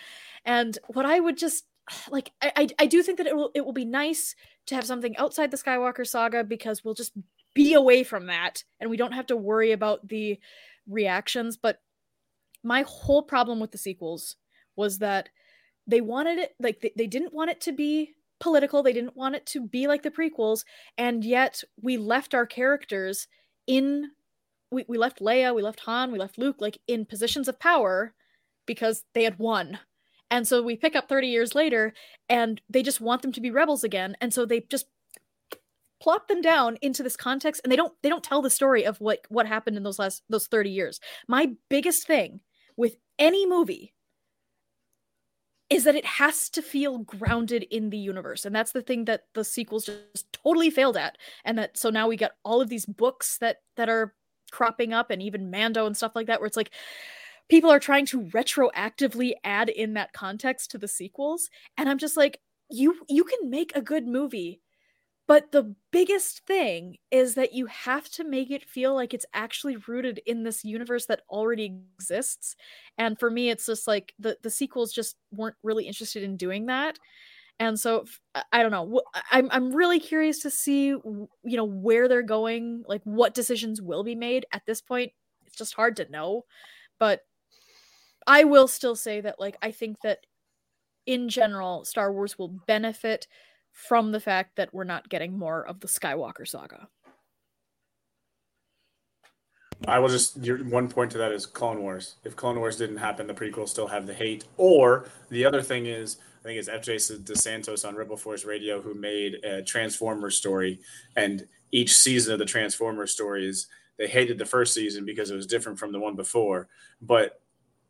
And what I would just like, I, I, do think that it will it will be nice to have something outside the Skywalker saga because we'll just be away from that and we don't have to worry about the reactions. But my whole problem with the sequels was that they wanted it like they, they didn't want it to be political they didn't want it to be like the prequels and yet we left our characters in we, we left Leia, we left Han, we left Luke like in positions of power because they had won. And so we pick up 30 years later and they just want them to be rebels again. And so they just plop them down into this context and they don't they don't tell the story of what what happened in those last those 30 years. My biggest thing with any movie is that it has to feel grounded in the universe and that's the thing that the sequels just totally failed at and that so now we get all of these books that that are cropping up and even mando and stuff like that where it's like people are trying to retroactively add in that context to the sequels and i'm just like you you can make a good movie but the biggest thing is that you have to make it feel like it's actually rooted in this universe that already exists. And for me, it's just like the, the sequels just weren't really interested in doing that. And so I don't know. I'm I'm really curious to see you know where they're going, like what decisions will be made at this point. It's just hard to know. But I will still say that like I think that in general Star Wars will benefit from the fact that we're not getting more of the Skywalker saga. I will just your one point to that is Clone Wars. If Clone Wars didn't happen, the prequels still have the hate. Or the other thing is, I think it's FJ DeSantos on Rebel Force Radio who made a Transformer story, and each season of the Transformer stories, they hated the first season because it was different from the one before. But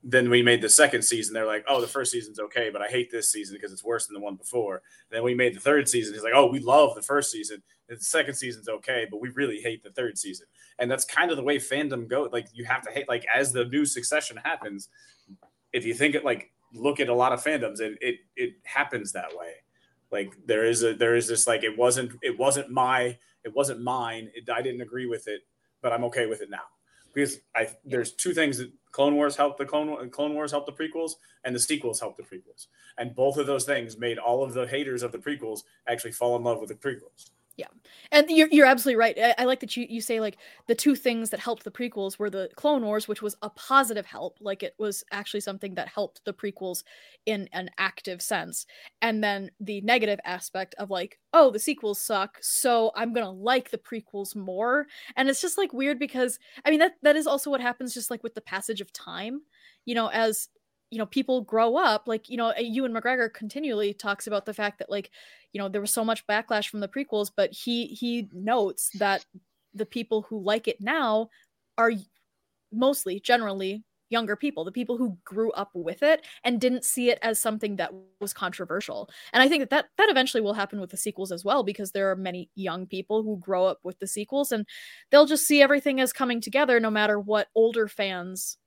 then we made the second season. They're like, oh, the first season's okay, but I hate this season because it's worse than the one before. then we made the third season. He's like, oh, we love the first season. The second season's okay, but we really hate the third season. And that's kind of the way fandom goes. Like you have to hate. Like as the new succession happens, if you think it like look at a lot of fandoms, it it it happens that way. Like there is a there is this like it wasn't it wasn't my it wasn't mine. It, I didn't agree with it, but I'm okay with it now because I there's two things that Clone Wars helped the Clone Clone Wars helped the prequels, and the sequels helped the prequels. And both of those things made all of the haters of the prequels actually fall in love with the prequels. Yeah, and you're you're absolutely right. I, I, like that you you say like the two things that helped the prequels were the Clone Wars, which was a positive help, like it was actually something that helped the prequels in an active sense, and then the negative aspect of like, oh, the sequels suck, so I'm gonna like the prequels more, and it's just like weird because I mean that that is also what happens just like with the passage of time, you know, as you know people grow up like you know ewan mcgregor continually talks about the fact that like you know there was so much backlash from the prequels but he he notes that the people who like it now are mostly generally younger people the people who grew up with it and didn't see it as something that was controversial. And i think that that, that eventually will happen with the sequels as well because there are many young people who grow up with the sequels and they'll just see everything as coming together no matter what older fans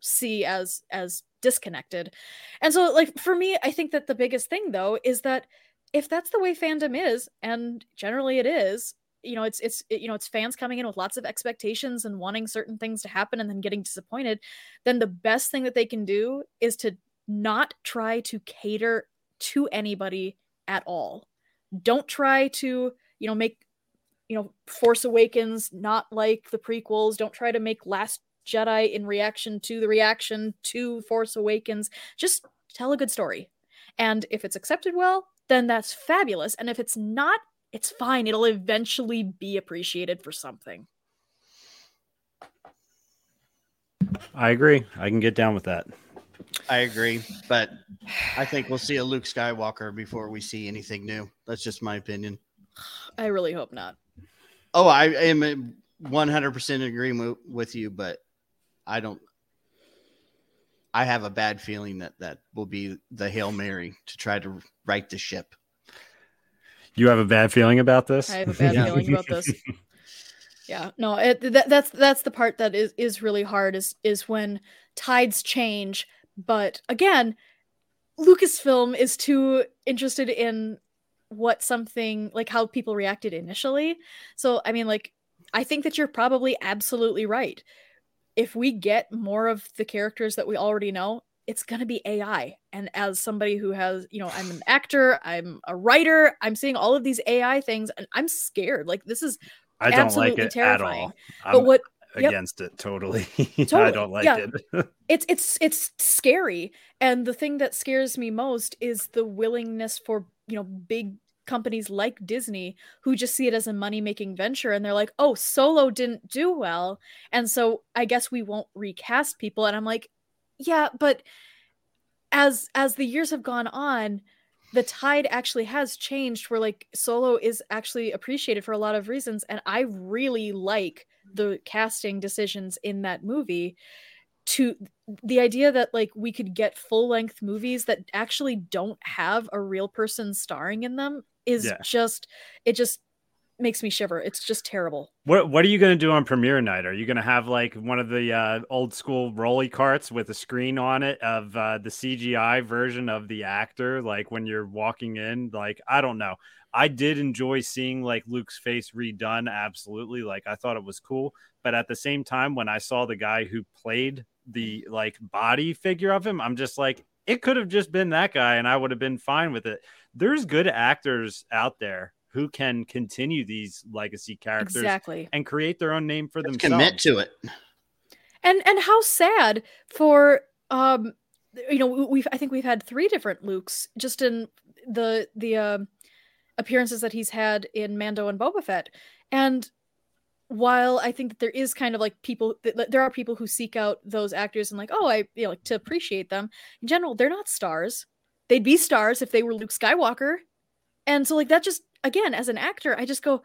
see as as disconnected. And so like for me, I think that the biggest thing though is that if that's the way fandom is and generally it is, you know, it's it's it, you know, it's fans coming in with lots of expectations and wanting certain things to happen and then getting disappointed, then the best thing that they can do is to not try to cater to anybody at all. Don't try to, you know, make you know Force Awakens not like the prequels. Don't try to make Last Jedi in reaction to the reaction to Force Awakens. Just tell a good story. And if it's accepted well, then that's fabulous. And if it's not, it's fine. It'll eventually be appreciated for something. I agree. I can get down with that. I agree, but I think we'll see a Luke Skywalker before we see anything new. That's just my opinion. I really hope not. Oh, I am 100% in agreement with you, but I don't. I have a bad feeling that that will be the hail mary to try to right the ship. You have a bad feeling about this. I have a bad yeah. feeling about this. Yeah, no, it, that, that's that's the part that is is really hard is is when tides change. But again, Lucasfilm is too interested in what something like how people reacted initially. So I mean, like, I think that you're probably absolutely right if we get more of the characters that we already know, it's going to be AI. And as somebody who has, you know, I'm an actor, I'm a writer, I'm seeing all of these AI things and I'm scared. Like this is I don't like it terrifying. at all. I'm but what against yep. it totally. totally. I don't like yeah. it. it's it's it's scary. And the thing that scares me most is the willingness for, you know, big companies like Disney who just see it as a money making venture and they're like, oh, Solo didn't do well. And so I guess we won't recast people. And I'm like, yeah, but as as the years have gone on, the tide actually has changed where like Solo is actually appreciated for a lot of reasons. And I really like the casting decisions in that movie to the idea that like we could get full length movies that actually don't have a real person starring in them is yeah. just it just makes me shiver. It's just terrible. What What are you going to do on premiere night? Are you going to have like one of the uh, old school rolly carts with a screen on it of uh, the CGI version of the actor? Like when you're walking in, like I don't know. I did enjoy seeing like Luke's face redone. Absolutely, like I thought it was cool. But at the same time, when I saw the guy who played the like body figure of him, I'm just like, it could have just been that guy, and I would have been fine with it. There's good actors out there who can continue these legacy characters exactly and create their own name for Let's themselves. Commit to it. And and how sad for um you know we've I think we've had three different Lukes just in the the uh, appearances that he's had in Mando and Boba Fett. And while I think that there is kind of like people, there are people who seek out those actors and like, oh, I you know like to appreciate them. In general, they're not stars. They'd be stars if they were Luke Skywalker. And so like that just again, as an actor, I just go,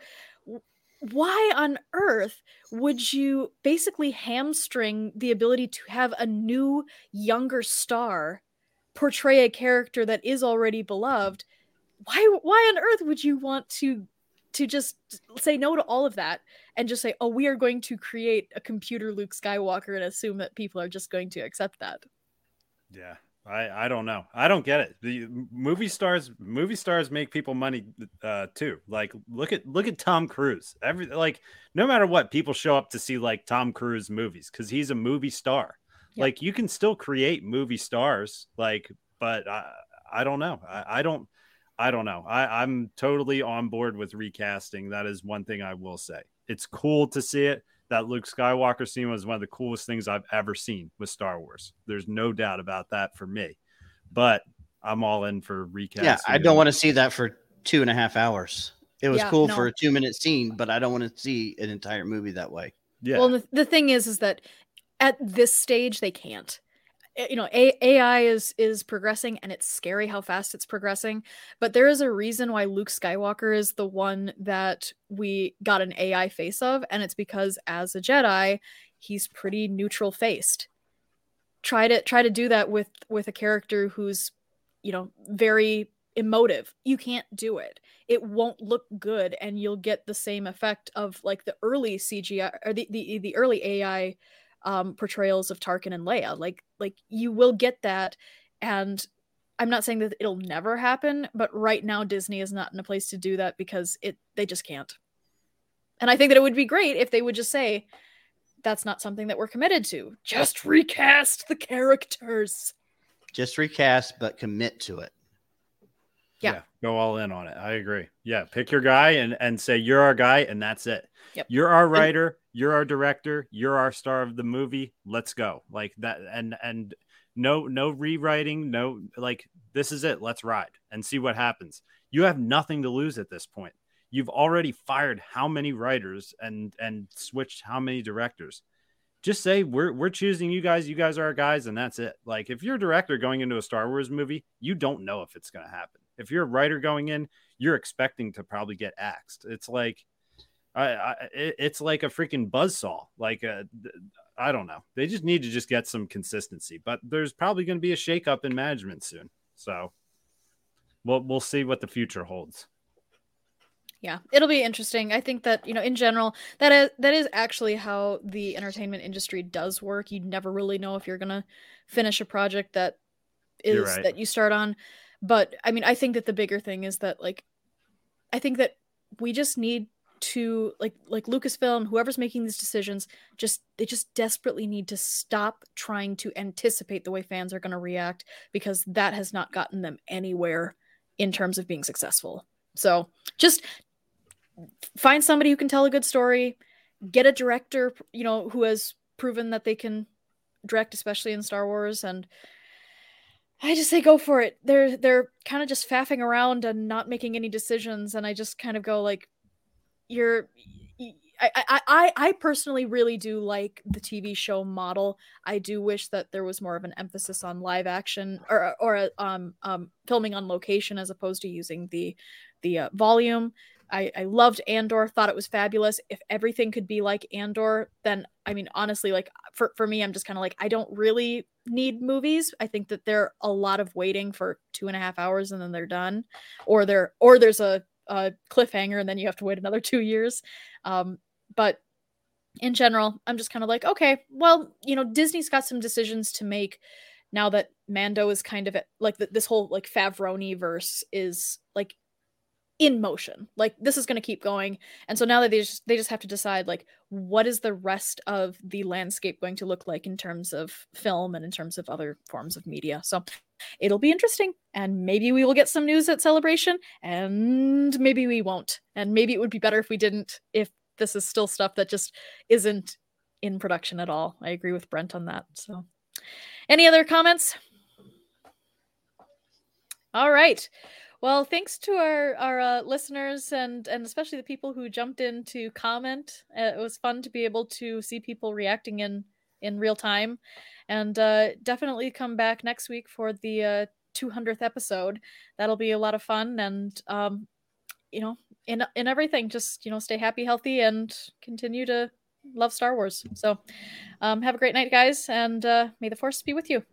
why on earth would you basically hamstring the ability to have a new, younger star portray a character that is already beloved? Why, why on earth would you want to to just say no to all of that and just say, oh, we are going to create a computer Luke Skywalker and assume that people are just going to accept that? Yeah, I, I don't know. I don't get it. The movie stars movie stars make people money uh, too. Like look at look at Tom Cruise. Every like no matter what, people show up to see like Tom Cruise movies because he's a movie star. Like you can still create movie stars, like, but I I don't know. I, I don't I don't know. I, I'm totally on board with recasting. That is one thing I will say. It's cool to see it that Luke Skywalker scene was one of the coolest things I've ever seen with Star Wars. There's no doubt about that for me. But I'm all in for recasting. Yeah, I don't want to see that for two and a half hours. It was yeah, cool no. for a two minute scene, but I don't want to see an entire movie that way. Yeah. Well, the, the thing is, is that at this stage they can't. You know ai is is progressing and it's scary how fast it's progressing but there is a reason why luke skywalker is the one that we got an ai face of and it's because as a jedi he's pretty neutral faced. Try to try to do that with with a character who's you know very emotive. You can't do it. It won't look good and you'll get the same effect of like the early cgi or the the, the early ai um, portrayals of Tarkin and Leia. Like like you will get that, and I'm not saying that it'll never happen, but right now Disney is not in a place to do that because it they just can't. And I think that it would be great if they would just say, "That's not something that we're committed to. Just recast the characters." Just recast, but commit to it. Yeah. yeah. go all in on it. I agree. Yeah, pick your guy and and say you're our guy, and that's it. Yep. You're our writer you're our director you're our star of the movie let's go. Like that and and no no rewriting no like this is it let's ride and see what happens. You have nothing to lose at this point. You've already fired how many writers and and switched how many directors. Just say we're we're choosing you guys you guys are our guys and that's it. Like if you're a director going into a star wars movie you don't know if it's going to happen. If you're a writer going in you're expecting to probably get axed. It's like I, I it's like a freaking buzz saw. Like a, uh, I don't know. They just need to just get some consistency. But there's probably going to be a shakeup in management soon. So we'll we'll see what the future holds. Yeah, it'll be interesting. I think that you know, in general, that is that is actually how the entertainment industry does work. You never really know if you're gonna finish a project that is right. that you start on. But I mean, I think that the bigger thing is that like, I think that we just need to like like Lucasfilm, whoever's making these decisions, just they just desperately need to stop trying to anticipate the way fans are going to react because that has not gotten them anywhere in terms of being successful. So, just find somebody who can tell a good story, get a director, you know, who has proven that they can direct especially in Star Wars and I just say go for it. They're they're kind of just faffing around and not making any decisions and I just kind of go like you're I, I, I, personally really do like the TV show model. I do wish that there was more of an emphasis on live action or or um, um filming on location as opposed to using the the uh, volume. I, I loved Andor, thought it was fabulous. If everything could be like Andor, then I mean, honestly, like for, for me, I'm just kind of like, I don't really need movies. I think that they're a lot of waiting for two and a half hours and then they're done. Or they're or there's a, a cliffhanger and then you have to wait another two years. Um, but in general, I'm just kind of like, okay, well, you know, Disney's got some decisions to make now that Mando is kind of at, like the, this whole like Favroni verse is like in motion. Like this is going to keep going. And so now that they just they just have to decide like what is the rest of the landscape going to look like in terms of film and in terms of other forms of media. So it'll be interesting and maybe we will get some news at celebration and maybe we won't. And maybe it would be better if we didn't if this is still stuff that just isn't in production at all. I agree with Brent on that. So any other comments? All right. Well, thanks to our our uh, listeners and and especially the people who jumped in to comment. Uh, it was fun to be able to see people reacting in in real time, and uh, definitely come back next week for the uh, 200th episode. That'll be a lot of fun, and um, you know, in in everything, just you know, stay happy, healthy, and continue to love Star Wars. So, um, have a great night, guys, and uh, may the force be with you.